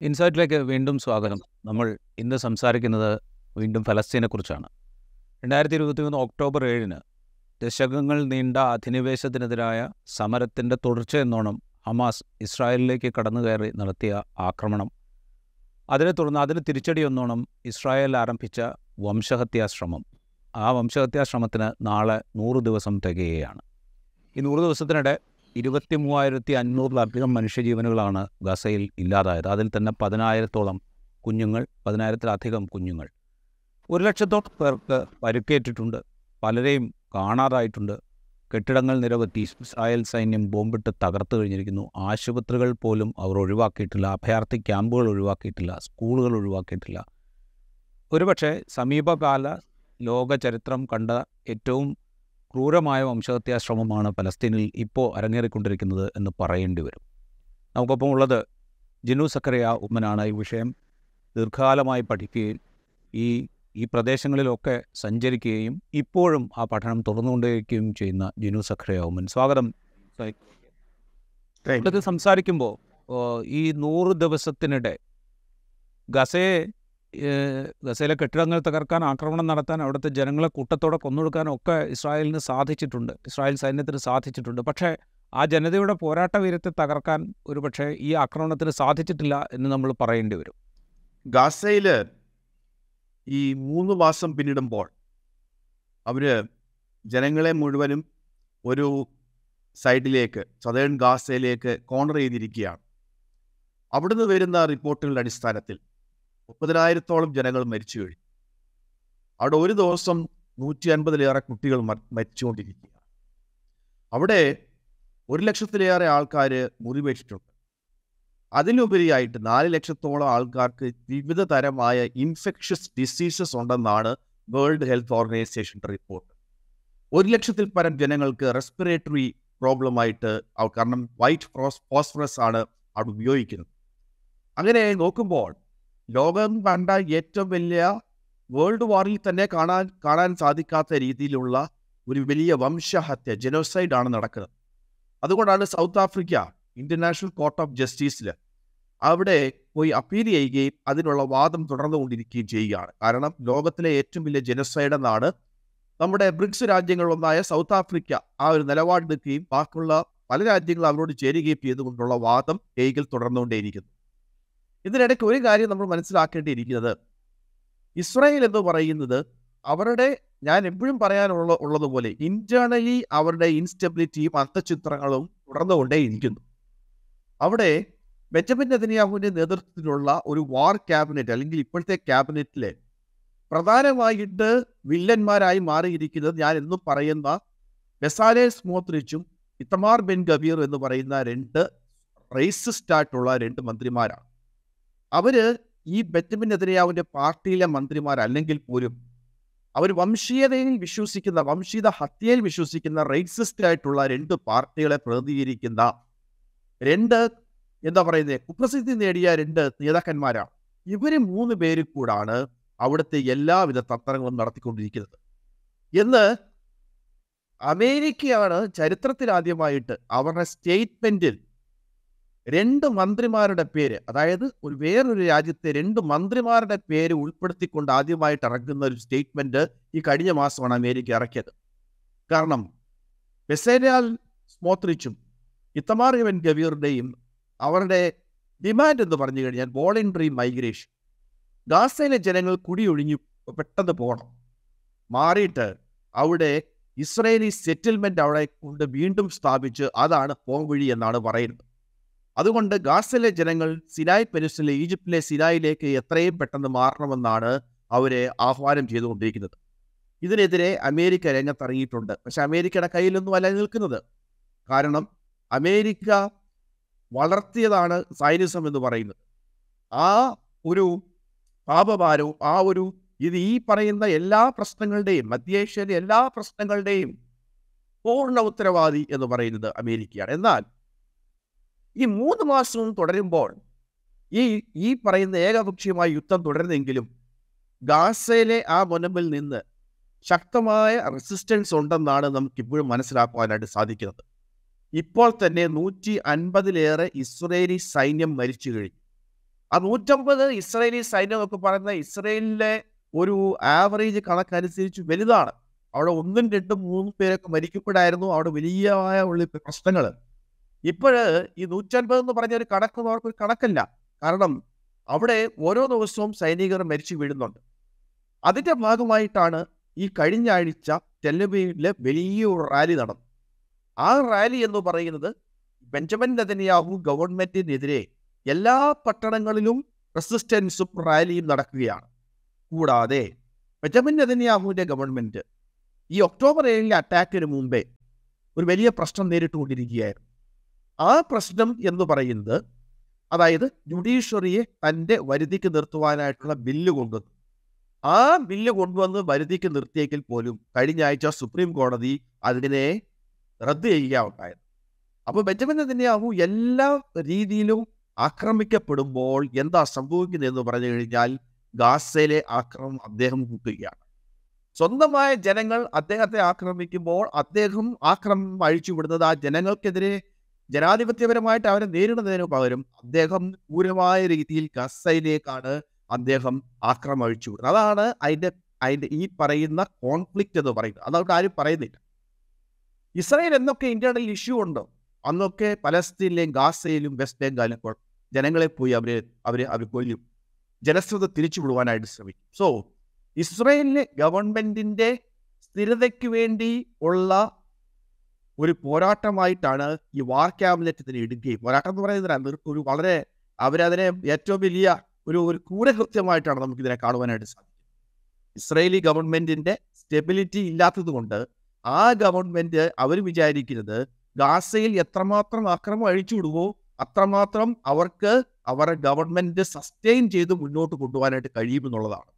ഇൻസൈറ്റിലേക്ക് വീണ്ടും സ്വാഗതം. നമ്മൾ ഇന്ന് സംസാരിക്കുന്നത് വീണ്ടും ഫലസ്തീനെക്കുറിച്ചാണ്. രണ്ടായിരത്തി ഇരുപത്തി മൂന്ന് ഒക്ടോബർ ഏഴിന് ദശകങ്ങൾ നീണ്ട അധിനിവേശത്തിനെതിരായ സമരത്തിന്റെ തുടർച്ചയെന്നോണം ഹമാസ് ഇസ്രായേലിലേക്ക് കടന്നു കയറി നടത്തിയ ആക്രമണം. അതിനെ തുടർന്ന് അതിന് തിരിച്ചടിയെന്നോണം ഇസ്രായേൽ ആരംഭിച്ച വംശഹത്യാശ്രമം. ആ വംശഹത്യാശ്രമത്തിന് നാളെ നൂറ് ദിവസം തികയുകയാണ്. ഈ നൂറ് ദിവസത്തിനിടെ ഇരുപത്തി മൂവായിരത്തി അഞ്ഞൂറിലധികം മനുഷ്യജീവനുകളാണ് ഗസയിൽ ഇല്ലാതായത്. അതിൽ തന്നെ പതിനായിരത്തോളം കുഞ്ഞുങ്ങൾ പതിനായിരത്തിലധികം കുഞ്ഞുങ്ങൾ. ഒരു ലക്ഷത്തോളം പേർക്ക് പരുക്കേറ്റിട്ടുണ്ട്. പലരെയും കാണാതായിട്ടുണ്ട്. കെട്ടിടങ്ങൾ നിരവധി ഇസ്രായേൽ സൈന്യം ബോംബിട്ട് തകർത്തു കഴിഞ്ഞിരിക്കുന്നു. ആശുപത്രികൾ പോലും അവർ ഒഴിവാക്കിയിട്ടില്ല. അഭയാർത്ഥി ക്യാമ്പുകൾ ഒഴിവാക്കിയിട്ടില്ല. സ്കൂളുകൾ ഒഴിവാക്കിയിട്ടില്ല. ഒരുപക്ഷെ സമീപകാല ലോക ചരിത്രം കണ്ട ഏറ്റവും ക്രൂരമായ വംശഹത്യാശ്രമമാണ് പലസ്തീനിൽ ഇപ്പോൾ അരങ്ങേറിക്കൊണ്ടിരിക്കുന്നത് എന്ന് പറയേണ്ടി വരും. നമുക്കൊപ്പം ഉള്ളത് ജിനു സക്കറിയ ഉമ്മനാണ്. ഈ വിഷയം ദീർഘകാലമായി പഠിക്കുകയും ഈ ഈ പ്രദേശങ്ങളിലൊക്കെ സഞ്ചരിക്കുകയും ഇപ്പോഴും ആ പഠനം തുടർന്നുകൊണ്ടിരിക്കുകയും ചെയ്യുന്ന ജിനു സഖറിയ ഉമ്മൻ. സ്വാഗതം. സംസാരിക്കുമ്പോൾ ഈ നൂറ് ദിവസത്തിനിടെ ഗസയെ ഗസയിലെ കെട്ടിടങ്ങൾ തകർക്കാൻ ആക്രമണം നടത്താൻ അവിടുത്തെ ജനങ്ങളെ കൂട്ടത്തോടെ കൊന്നൊടുക്കാനും ഒക്കെ ഇസ്രായേലിന് സാധിച്ചിട്ടുണ്ട്. ഇസ്രായേൽ സൈന്യത്തിന് സാധിച്ചിട്ടുണ്ട്. പക്ഷേ ആ ജനതയുടെ പോരാട്ട വീരത്തെ തകർക്കാൻ ഒരുപക്ഷെ ഈ ആക്രമണത്തിന് സാധിച്ചിട്ടില്ല എന്ന് നമ്മൾ പറയേണ്ടി വരും. ഗാസയിൽ ഈ മൂന്ന് മാസം പിന്നിടുമ്പോൾ അവർ ജനങ്ങളെ മുഴുവനും ഒരു സൈഡിലേക്ക് സദേൺ ഗാസയിലേക്ക് കോർണർ ചെയ്തിരിക്കുകയാണ്. അവിടുന്ന് വരുന്ന റിപ്പോർട്ടുകളുടെ അടിസ്ഥാനത്തിൽ മുപ്പതിനായിരത്തോളം ജനങ്ങൾ മരിച്ചു കഴിഞ്ഞു. അവിടെ ഒരു ദിവസം നൂറ്റി അൻപതിലേറെ കുട്ടികൾ മരിച്ചുകൊണ്ടിരിക്കുക അവിടെ ഒരു ലക്ഷത്തിലേറെ ആൾക്കാർ മുറിവേറ്റിട്ടുണ്ട്. അതിലുപരിയായിട്ട് നാല് ലക്ഷത്തോളം ആൾക്കാർക്ക് വിവിധ തരമായ ഇൻഫെക്ഷസ് ഡിസീസസ് ഉണ്ടെന്നാണ് വേൾഡ് ഹെൽത്ത് ഓർഗനൈസേഷന്റെ റിപ്പോർട്ട്. ഒരു ലക്ഷത്തിൽ പരം ജനങ്ങൾക്ക് റെസ്പിറേറ്ററി പ്രോബ്ലമായിട്ട് കാരണം വൈറ്റ് ഫോസ്ഫറസ് ആണ് അവിടെ ഉപയോഗിക്കുന്നത്. അങ്ങനെ നോക്കുമ്പോൾ ലോകം കണ്ട ഏറ്റവും വലിയ വേൾഡ് വാറിൽ തന്നെ കാണാൻ കാണാൻ സാധിക്കാത്ത രീതിയിലുള്ള ഒരു വലിയ വംശഹത്യ ജനോസൈഡ് ആണ് നടക്കുന്നത്. അതുകൊണ്ടാണ് South Africa international court of ജസ്റ്റിസിൽ അവിടെ പോയി അപ്പീൽ ചെയ്യുകയും അതിനുള്ള വാദം തുടർന്നുകൊണ്ടിരിക്കുകയും ചെയ്യുകയാണ്. കാരണം ലോകത്തിലെ ഏറ്റവും വലിയ ജനസൈഡ് എന്നാണ് നമ്മുടെ ബ്രിക്സ് രാജ്യങ്ങളിലൊന്നായ സൗത്ത് ആഫ്രിക്ക ആ ഒരു നിലപാടെടുക്കുകയും ബാക്കിയുള്ള പല രാജ്യങ്ങളും അവരോട് ചേരുകയും ചെയ്തുകൊണ്ടുള്ള വാദം ഹേഗിൽ തുടർന്നുകൊണ്ടേയിരിക്കുന്നു. ഇതിനിടയ്ക്ക് ഒരു കാര്യം നമ്മൾ മനസ്സിലാക്കേണ്ടിയിരിക്കുന്നത്. ഇസ്രായേൽ എന്ന് പറയുന്നത് അവരുടെ ഞാൻ എപ്പോഴും പറയാനുള്ള ഉള്ളതുപോലെ ഇന്റേണലി അവരുടെ ഇൻസ്റ്റെബിലിറ്റിയും അന്തചിത്രങ്ങളും തുടർന്നുകൊണ്ടേയിരിക്കുന്നു അവിടെ ബെഞ്ചമിൻ നെതന്യാഹുവിന്റെ നേതൃത്വത്തിലുള്ള ഒരു വാർ ക്യാബിനറ്റ് അല്ലെങ്കിൽ ഇപ്പോഴത്തെ ക്യാബിനറ്റിലെ പ്രധാനമായിട്ട് വില്ലന്മാരായി മാറിയിരിക്കുന്നത് ഞാൻ എന്നും പറയുന്ന ബെസാലെ സ്മോത്രിച്ചും ഇത്തമാർ ബെൻ ഗബീർ എന്ന് പറയുന്ന രണ്ട് റേസിസ്റ്റ് ആയിട്ടുള്ള രണ്ട് മന്ത്രിമാരാണ്. അവർ ഈ ബെഞ്ചമിൻ നെതന്യാഹുവിന്റെ പാർട്ടിയിലെ മന്ത്രിമാരല്ലെങ്കിൽ പോലും അവർ വംശീയതയിൽ വിശ്വസിക്കുന്ന വംശീയത ഹത്യയിൽ വിശ്വസിക്കുന്ന റേസിസ്റ്റ് ആയിട്ടുള്ള രണ്ട് പാർട്ടികളെ പ്രതിനിധീകരിക്കുന്ന രണ്ട് എന്താ പറയുന്നത് കുപ്രസിദ്ധി നേടിയ രണ്ട് നേതാക്കന്മാരാണ്. ഇവർ മൂന്ന് പേര് കൂടാണ് അവിടുത്തെ എല്ലാവിധ തന്ത്രങ്ങളും നടത്തിക്കൊണ്ടിരിക്കുന്നത്. എന്ന് അമേരിക്കയാണ് ചരിത്രത്തിൽ ആദ്യമായിട്ട് അവരുടെ സ്റ്റേറ്റ്മെന്റിൽ രണ്ട് മന്ത്രിമാരുടെ പേര് അതായത് ഒരു വേറൊരു രാജ്യത്തെ രണ്ട് മന്ത്രിമാരുടെ പേര് ഉൾപ്പെടുത്തിക്കൊണ്ട് ആദ്യമായിട്ട് ഇറക്കുന്ന ഒരു സ്റ്റേറ്റ്മെന്റ് ഈ കഴിഞ്ഞ മാസമാണ് അമേരിക്ക ഇറക്കിയത്. കാരണം ബെസേരാൽ സ്മോത്രിച്ചും ഇത്തമാർ ഇവൻ ഗവീറുടെയും അവരുടെ ഡിമാൻഡ് എന്ന് പറഞ്ഞു കഴിഞ്ഞാൽ വോളണ്ടറി മൈഗ്രേഷൻ. ഗാസയിലെ ജനങ്ങൾ കുടിയൊഴിഞ്ഞു പെട്ടെന്ന് പോകണം. മാറിയിട്ട് അവിടെ ഇസ്രയേലി സെറ്റിൽമെന്റ് അവിടെ കൊണ്ട് വീണ്ടും സ്ഥാപിച്ച് അതാണ് പോംവഴി എന്നാണ് പറയുന്നത്. അതുകൊണ്ട് ഗാസയിലെ ജനങ്ങൾ സിനായ് പെരുസിലെ ഈജിപ്തിലെ സിനായിലേക്ക് എത്രയും പെട്ടെന്ന് മാറണമെന്നാണ് അവരെ ആഹ്വാനം ചെയ്തുകൊണ്ടിരിക്കുന്നത്. ഇതിനെതിരെ അമേരിക്ക രംഗത്തിറങ്ങിയിട്ടുണ്ട്. പക്ഷെ അമേരിക്കയുടെ കയ്യിലൊന്നും അല്ല നിൽക്കുന്നത്. കാരണം അമേരിക്ക വളർത്തിയതാണ് സൈനിസം എന്ന് പറയുന്നത്. ആ ഒരു പാപഭാരവും ആ ഒരു ഇത് ഈ പറയുന്ന എല്ലാ പ്രശ്നങ്ങളുടെയും മധ്യേഷ്യയിലെ എല്ലാ പ്രശ്നങ്ങളുടെയും പൂർണ ഉത്തരവാദി എന്ന് പറയുന്നത് അമേരിക്കയാണ്. എന്നാൽ ഈ മൂന്ന് മാസവും തുടരുമ്പോൾ ഈ ഈ പറയുന്ന ഏകപക്ഷീയമായ യുദ്ധം തുടരുന്നെങ്കിലും ഗാസയിലെ ആ മുനമ്പിൽ നിന്ന് ശക്തമായ റെസിസ്റ്റൻസ് ഉണ്ടെന്നാണ് നമുക്ക് ഇപ്പോഴും മനസ്സിലാക്കുവാനായിട്ട് സാധിക്കുന്നത്. ഇപ്പോൾ തന്നെ നൂറ്റി അൻപതിലേറെ ഇസ്രയേലി സൈന്യം മരിച്ചു കഴിഞ്ഞു. ആ നൂറ്റമ്പത് ഇസ്രയേലി സൈന്യം എന്നൊക്കെ പറയുന്ന ഇസ്രയേലിലെ ഒരു ആവറേജ് കണക്കനുസരിച്ച് വലുതാണ്. അവിടെ ഒന്നും രണ്ടും മൂന്നും പേരൊക്കെ മരിക്കപ്പെടായിരുന്നു. അവിടെ വലിയ പ്രശ്നങ്ങൾ ഇപ്പോഴ് ഈ നൂറ്റൻപത് എന്ന് പറഞ്ഞ ഒരു കണക്ക് അവർക്ക് ഒരു കണക്കല്ല. കാരണം അവിടെ ഓരോ ദിവസവും സൈനികർ മരിച്ചു വീഴുന്നുണ്ട്. അതിന്റെ ഭാഗമായിട്ടാണ് ഈ കഴിഞ്ഞ ആഴ്ച ടെലവീവിലെ വലിയൊരു റാലി നടന്നു ആ റാലി എന്ന് പറയുന്നത് ബെഞ്ചമിൻ നെതന്യാഹു ഗവൺമെന്റിനെതിരെ എല്ലാ പട്ടണങ്ങളിലും റെസിസ്റ്റൻസും റാലിയും നടക്കുകയാണ്. കൂടാതെ ബെഞ്ചമിൻ നെതന്യാഹുവിന്റെ ഗവൺമെന്റ് ഈ ഒക്ടോബർ ഏഴിലെ അറ്റാക്കിന് മുമ്പേ ഒരു വലിയ പ്രശ്നം നേരിട്ടുകൊണ്ടിരിക്കുകയായിരുന്നു. ആ പ്രശ്നം എന്ന് പറയുന്നത് അതായത് ജുഡീഷ്യറിയെ തന്റെ വരുതിക്ക് നിർത്തുവാനായിട്ടുള്ള ബില്ല് കൊണ്ടുവന്നു. ആ ബില്ല് കൊണ്ടുവന്ന് വരുതിക്ക് നിർത്തിയെങ്കിൽ പോലും കഴിഞ്ഞ ആഴ്ച സുപ്രീം കോടതി അതിനെ റദ്ദ് ചെയ്യുകയുണ്ടായത് അപ്പോൾ ബെഞ്ചമിൻ നെതന്യാഹു എല്ലാ രീതിയിലും ആക്രമിക്കപ്പെടുമ്പോൾ എന്താ സംഭവിക്കുന്നതെന്ന് പറഞ്ഞു കഴിഞ്ഞാൽ ഗാസയിലെ ആക്രമണം അദ്ദേഹം കൂട്ടുകയാണ്. സ്വന്തമായ ജനങ്ങൾ അദ്ദേഹത്തെ ആക്രമിക്കുമ്പോൾ അദ്ദേഹം ആക്രമണം അഴിച്ചുവിടുന്നത് ആ ജനങ്ങൾക്കെതിരെ ജനാധിപത്യപരമായിട്ട് അവരെ നേരിടുന്നതിന് പകരം അദ്ദേഹം ക്രൂരമായ രീതിയിൽ ഗസയിലേക്കാണ് അദ്ദേഹം ആക്രമിച്ചു അതാണ് അതിന്റെ അതിന്റെ ഈ പറയുന്ന കോൺഫ്ലിക്റ്റ് എന്ന് പറയുന്നത്. അതവർക്ക് ആരും പറയുന്നില്ല. ഇസ്രായേൽ എന്നൊക്കെ ഇന്റേണൽ ഇഷ്യൂ ഉണ്ടോ. അന്നൊക്കെ പലസ്തീനിലെയും ഗാസയിലും വെസ്റ്റ് ബംഗാളിലും ജനങ്ങളെ പോയി അവരെ അവരെ അവർ കൊല്ലും. ജനശ്രദ്ധ തിരിച്ചു വിടുവാനായിട്ട് ശ്രമിക്കും. സോ ഇസ്രയേലിന് ഗവൺമെന്റിന്റെ സ്ഥിരതയ്ക്ക് വേണ്ടി ഉള്ള ഒരു പോരാട്ടമായിട്ടാണ് ഈ വാർ ക്യാബിനറ്റ് ഇതിനെ എടുക്കുകയും പോരാട്ടം എന്ന് പറയുന്നത് ഒരു വളരെ അവരതിനെ ഏറ്റവും വലിയ ഒരു ഒരു ക്രൂരകൃത്യമായിട്ടാണ് നമുക്ക് ഇതിനെ കാണുവാനായിട്ട് സാധിക്കും ഇസ്രയേലി ഗവൺമെന്റിന്റെ സ്റ്റെബിലിറ്റി ഇല്ലാത്തത് കൊണ്ട് ആ ഗവൺമെന്റ് അവർ വിചാരിക്കുന്നത് ഗാസയിൽ എത്രമാത്രം ആക്രമം അഴിച്ചുവിടുവോ അത്രമാത്രം അവർക്ക് അവരുടെ ഗവൺമെന്റ് സസ്റ്റെയിൻ ചെയ്ത് മുന്നോട്ട് കൊണ്ടുപോകാനായിട്ട് കഴിയുമെന്നുള്ളതാണ്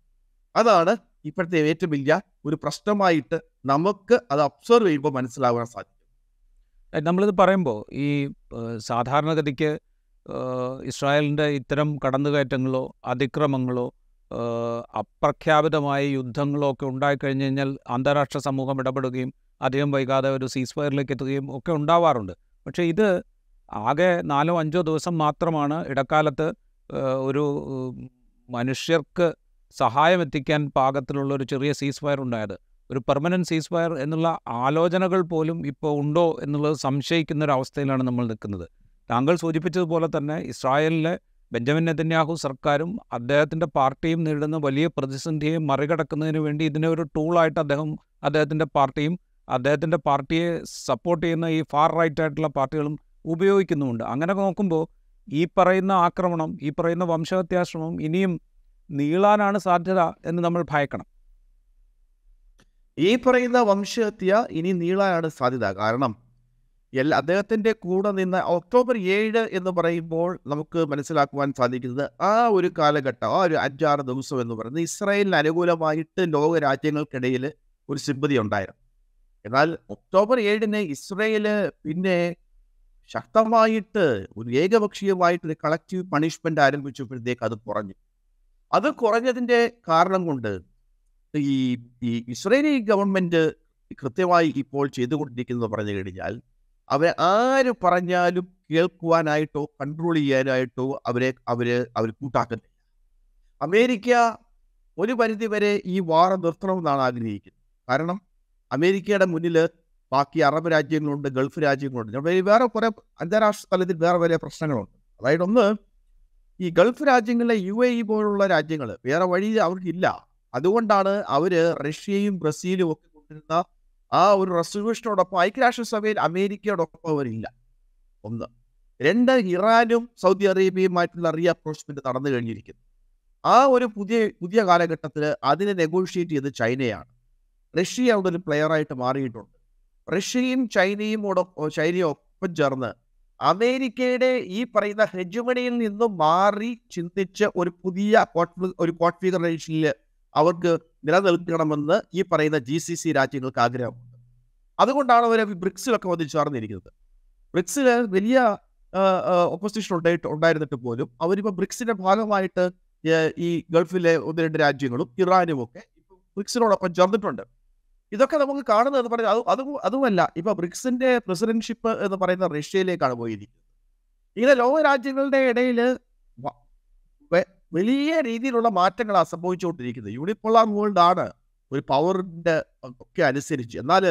അതാണ് ഇപ്പോഴത്തെ ഏറ്റവും വലിയ ഒരു പ്രശ്നമായിട്ട് നമുക്ക് അത് അബ്സർവ് ചെയ്യുമ്പോൾ മനസ്സിലാവാൻ സാധിക്കും നമ്മളിത് പറയുമ്പോൾ ഈ സാധാരണഗതിക്ക് ഇസ്രായേലിന്റെ ഇത്തരം കടന്നുകയറ്റങ്ങളോ അതിക്രമങ്ങളോ അപ്രഖ്യാപിതമായ യുദ്ധങ്ങളോ ഒക്കെ ഉണ്ടായിക്കഴിഞ്ഞ് കഴിഞ്ഞാൽ അന്താരാഷ്ട്ര സമൂഹം ഇടപെടുകയും അധികം വൈകാതെ ഒരു സീസ് ഫയറിലേക്ക് എത്തുകയും ഒക്കെ ഉണ്ടാവാറുണ്ട്. പക്ഷേ ഇത് ആകെ നാലോ അഞ്ചോ ദിവസം മാത്രമാണ് ഇടക്കാലത്ത് ഒരു മനുഷ്യർക്ക് സഹായം എത്തിക്കാൻ പാകത്തിലുള്ള ഒരു ചെറിയ സീസ് ഫയർ ഉണ്ടായത്. ഒരു പെർമനന്റ് സീസ് ഫയർ എന്നുള്ള ആലോചനകൾ പോലും ഇപ്പോൾ ഉണ്ടോ എന്നുള്ളത് സംശയിക്കുന്ന ഒരു അവസ്ഥയിലാണ് നമ്മൾ നിൽക്കുന്നത്. താങ്കൾ സൂചിപ്പിച്ചതുപോലെ തന്നെ ഇസ്രായേലിലെ ബെഞ്ചമിൻ നെതന്യാഹു സർക്കാരും അദ്ദേഹത്തിന്റെ പാർട്ടിയും നേരിടുന്ന വലിയ പ്രതിസന്ധിയെ മറികടക്കുന്നതിന് വേണ്ടി ഇതിനെ ഒരു ടൂളായിട്ട് അദ്ദേഹം അദ്ദേഹത്തിന്റെ പാർട്ടിയും അദ്ദേഹത്തിന്റെ പാർട്ടിയെ സപ്പോർട്ട് ചെയ്യുന്ന ഈ ഫാർ റൈറ്റ് ആയിട്ടുള്ള പാർട്ടികളും ഉപയോഗിക്കുന്നുമുണ്ട്. അങ്ങനെ നോക്കുമ്പോൾ ഈ പറയുന്ന ആക്രമണം ഈ പറയുന്ന വംശഹത്യാശ്രമം ഇനിയും നീളാനാണ് സാധ്യത എന്ന് നമ്മൾ ഭയക്കണം. ഈ പറയുന്ന വംശഹത്യ ഇനി നീളാനാണ് സാധ്യത. കാരണം എല്ലാ അദ്ദേഹത്തിന്റെ കൂടെ നിന്ന് ഒക്ടോബർ ഏഴ് എന്ന് പറയുമ്പോൾ നമുക്ക് മനസ്സിലാക്കുവാൻ സാധിക്കുന്നത് ആ ഒരു കാലഘട്ടം ആ ഒരു അഞ്ചാറ് ദിവസം എന്ന് പറയുന്നത് ഇസ്രായേലിന് അനുകൂലമായിട്ട് ലോക രാജ്യങ്ങൾക്കിടയിൽ ഒരു സിമ്പതി ഉണ്ടായിരുന്നു. എന്നാൽ ഒക്ടോബർ ഏഴിന് ഇസ്രയേൽ പിന്നെ ശക്തമായിട്ട് ഒരു ഏകപക്ഷീയമായിട്ട് ഒരു കളക്റ്റീവ് പണിഷ്മെന്റ് ആരംഭിച്ചപ്പോഴത്തേക്ക് അത് കുറഞ്ഞു. അത് കുറഞ്ഞതിന്റെ കാരണം കൊണ്ട് ഈ ഈ ഇസ്രയേലി ഗവൺമെന്റ് കൃത്യമായി ഇപ്പോൾ ചെയ്തുകൊണ്ടിരിക്കുന്നത് പറഞ്ഞു കഴിഞ്ഞാൽ അവരെ ആര് പറഞ്ഞാലും കേൾക്കുവാനായിട്ടോ കൺട്രോൾ ചെയ്യാനായിട്ടോ അവരെ അവർ അവർ കൂട്ടാക്കുന്നില്ല അമേരിക്ക ഒരു പരിധി വരെ ഈ വാർ നിർത്തണമെന്നാണ് ആഗ്രഹിക്കുന്നത്. കാരണം അമേരിക്കയുടെ മുന്നിൽ ബാക്കി അറബ് രാജ്യങ്ങളുണ്ട് ഗൾഫ് രാജ്യങ്ങളുണ്ട്. വേറെ കുറെ അന്താരാഷ്ട്ര തലത്തിൽ വേറെ വേറെ പ്രശ്നങ്ങളുണ്ട്. അതായത് ഒന്ന് ഈ ഗൾഫ് രാജ്യങ്ങളിലെ യു എ ഇ പോലുള്ള രാജ്യങ്ങൾ വേറെ വഴി അവർക്കില്ല അതുകൊണ്ടാണ് അവർ റഷ്യയും ബ്രസീലും ഒക്കെ കൊണ്ടിരുന്ന ആ ഒരു റെസൊല്യൂഷനോടൊപ്പം ഐക്യരാഷ്ട്രസഭയിൽ അമേരിക്കയോടൊപ്പം അവരില്ല. ഒന്ന്. രണ്ട് ഇറാനും സൗദി അറേബ്യയുമായിട്ടുള്ള റീ അപ്രോച്ച്മെന്റ് നടന്നു കഴിഞ്ഞിരിക്കുന്നു. ആ ഒരു പുതിയ പുതിയ കാലഘട്ടത്തിൽ അതിനെ നെഗോഷിയേറ്റ് ചെയ്ത് ചൈനയാണ്. റഷ്യ അവിടെ ഒരു പ്ലെയറായിട്ട് മാറിയിട്ടുണ്ട്. റഷ്യയും ചൈനയും ചൈനയും ഒപ്പം ചേർന്ന് അമേരിക്കയുടെ ഈ പറയുന്ന ഹെജുമണിയിൽ നിന്നും മാറി ചിന്തിച്ച് ഒരു പുതിയ ഒരു കോൺഫിഗറേഷനിൽ അവർക്ക് നിലനിൽക്കണമെന്ന് ഈ പറയുന്ന ജി സി സി രാജ്യങ്ങൾക്ക് ആഗ്രഹമുണ്ട്. അതുകൊണ്ടാണ് അവർ ബ്രിക്സിലൊക്കെ വന്ന് ചേർന്നിരിക്കുന്നത്. ബ്രിക്സിൽ വലിയ ഒപ്പോസിഷൻ ഉണ്ടായിട്ട് ഉണ്ടായിരുന്നിട്ട് പോലും അവരിപ്പോൾ ബ്രിക്സിന്റെ ഭാഗമായിട്ട് ഈ ഗൾഫിലെ ഒന്ന് രണ്ട് രാജ്യങ്ങളും ഇറാനും ഒക്കെ ബ്രിക്സിനോടൊപ്പം ചേർന്നിട്ടുണ്ട്. ഇതൊക്കെ നമുക്ക് കാണുന്നത് എന്ന് പറയുന്നത് അത് അതും അതുമല്ല. ഇപ്പൊ ബ്രിക്സിന്റെ പ്രസിഡന്റ്ഷിപ്പ് എന്ന് പറയുന്ന റഷ്യയിലേക്കാണ് പോയിരിക്കുന്നത്. ഇങ്ങനെ ലോക രാജ്യങ്ങളുടെ ഇടയിൽ വലിയ രീതിയിലുള്ള മാറ്റങ്ങളാണ് സംഭവിച്ചുകൊണ്ടിരിക്കുന്നത്. യൂണിപ്പോളാർ വേൾഡ് ആണ് ഒരു പവറിന്റെ ഒക്കെ അനുസരിച്ച്. എന്നാൽ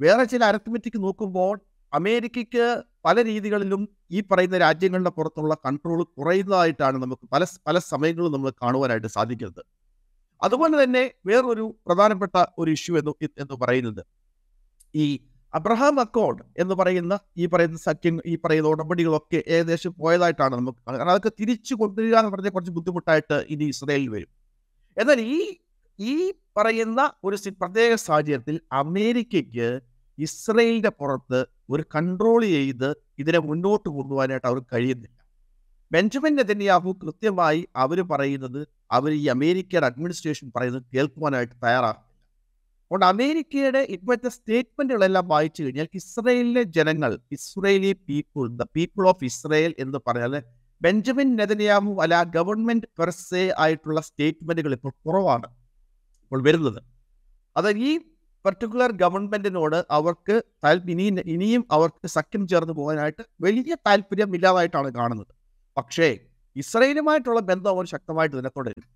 വേറെ ചില അരത്മെറ്റിക് നോക്കുമ്പോൾ അമേരിക്കയ്ക്ക് പല രീതികളിലും ഈ പറയുന്ന രാജ്യങ്ങളുടെ പുറത്തുള്ള കൺട്രോൾ കുറയുന്നതായിട്ടാണ് നമുക്ക് പല പല സമയങ്ങളും നമ്മൾ കാണുവാനായിട്ട് സാധിക്കുന്നത്. അതുപോലെ തന്നെ വേറൊരു പ്രധാനപ്പെട്ട ഒരു ഇഷ്യൂ എന്ന് എന്ന് പറയുന്നത് ഈ അബ്രഹാം അക്കോർഡ് എന്ന് പറയുന്ന ഈ പറയുന്ന സഖ്യം ഈ പറയുന്ന ഉടമ്പടികളൊക്കെ ഏകദേശം പോയതായിട്ടാണ് നമുക്ക് കാരണം അതൊക്കെ തിരിച്ചു കൊണ്ടുവരിക എന്ന് പറഞ്ഞാൽ കുറച്ച് ബുദ്ധിമുട്ടായിട്ട് ഇനി ഇസ്രയേലിൽ വരും. എന്നാൽ ഈ ഈ പറയുന്ന ഒരു പ്രത്യേക സാഹചര്യത്തിൽ അമേരിക്കയ്ക്ക് ഇസ്രയേലിന്റെ പുറത്ത് ഒരു കൺട്രോൾ ചെയ്ത് ഇതിനെ മുന്നോട്ട് കൊണ്ടുപോകാനായിട്ട് അവർക്ക് കഴിയുന്നില്ല. ബെഞ്ചമിൻ നെതന്യാഹു കൃത്യമായി അവർ പറയുന്നത് അവർ ഈ അമേരിക്കയുടെ അഡ്മിനിസ്ട്രേഷൻ പറയുന്നത് കേൾക്കുവാനായിട്ട് തയ്യാറാകുന്നില്ല അതുകൊണ്ട് അമേരിക്കയുടെ ഇപ്പോഴത്തെ സ്റ്റേറ്റ്മെന്റുകളെല്ലാം വായിച്ചു കഴിഞ്ഞാൽ ഇസ്രയേലിലെ ജനങ്ങൾ Israeli people the people of Israel എന്ന് പറഞ്ഞാൽ ബെഞ്ചമിൻ നെതന്യാഹു അല്ല ഗവൺമെന്റ് പെർസേ ആയിട്ടുള്ള സ്റ്റേറ്റ്മെന്റുകൾ ഇപ്പോൾ കുറവാണ് ഇപ്പോൾ വരുന്നത്. അത് ഈ പർട്ടിക്കുലർ ഗവൺമെന്റിനോട് അവർക്ക് ഇനി ഇനിയും അവർക്ക് സഖ്യം ചേർന്ന് പോകാനായിട്ട് വലിയ താല്പര്യം ഇല്ലാതായിട്ടാണ് കാണുന്നത്. പക്ഷേ ഇസ്രയേലുമായിട്ടുള്ള ബന്ധം അവർ ശക്തമായിട്ട് തന്നെ തുടരും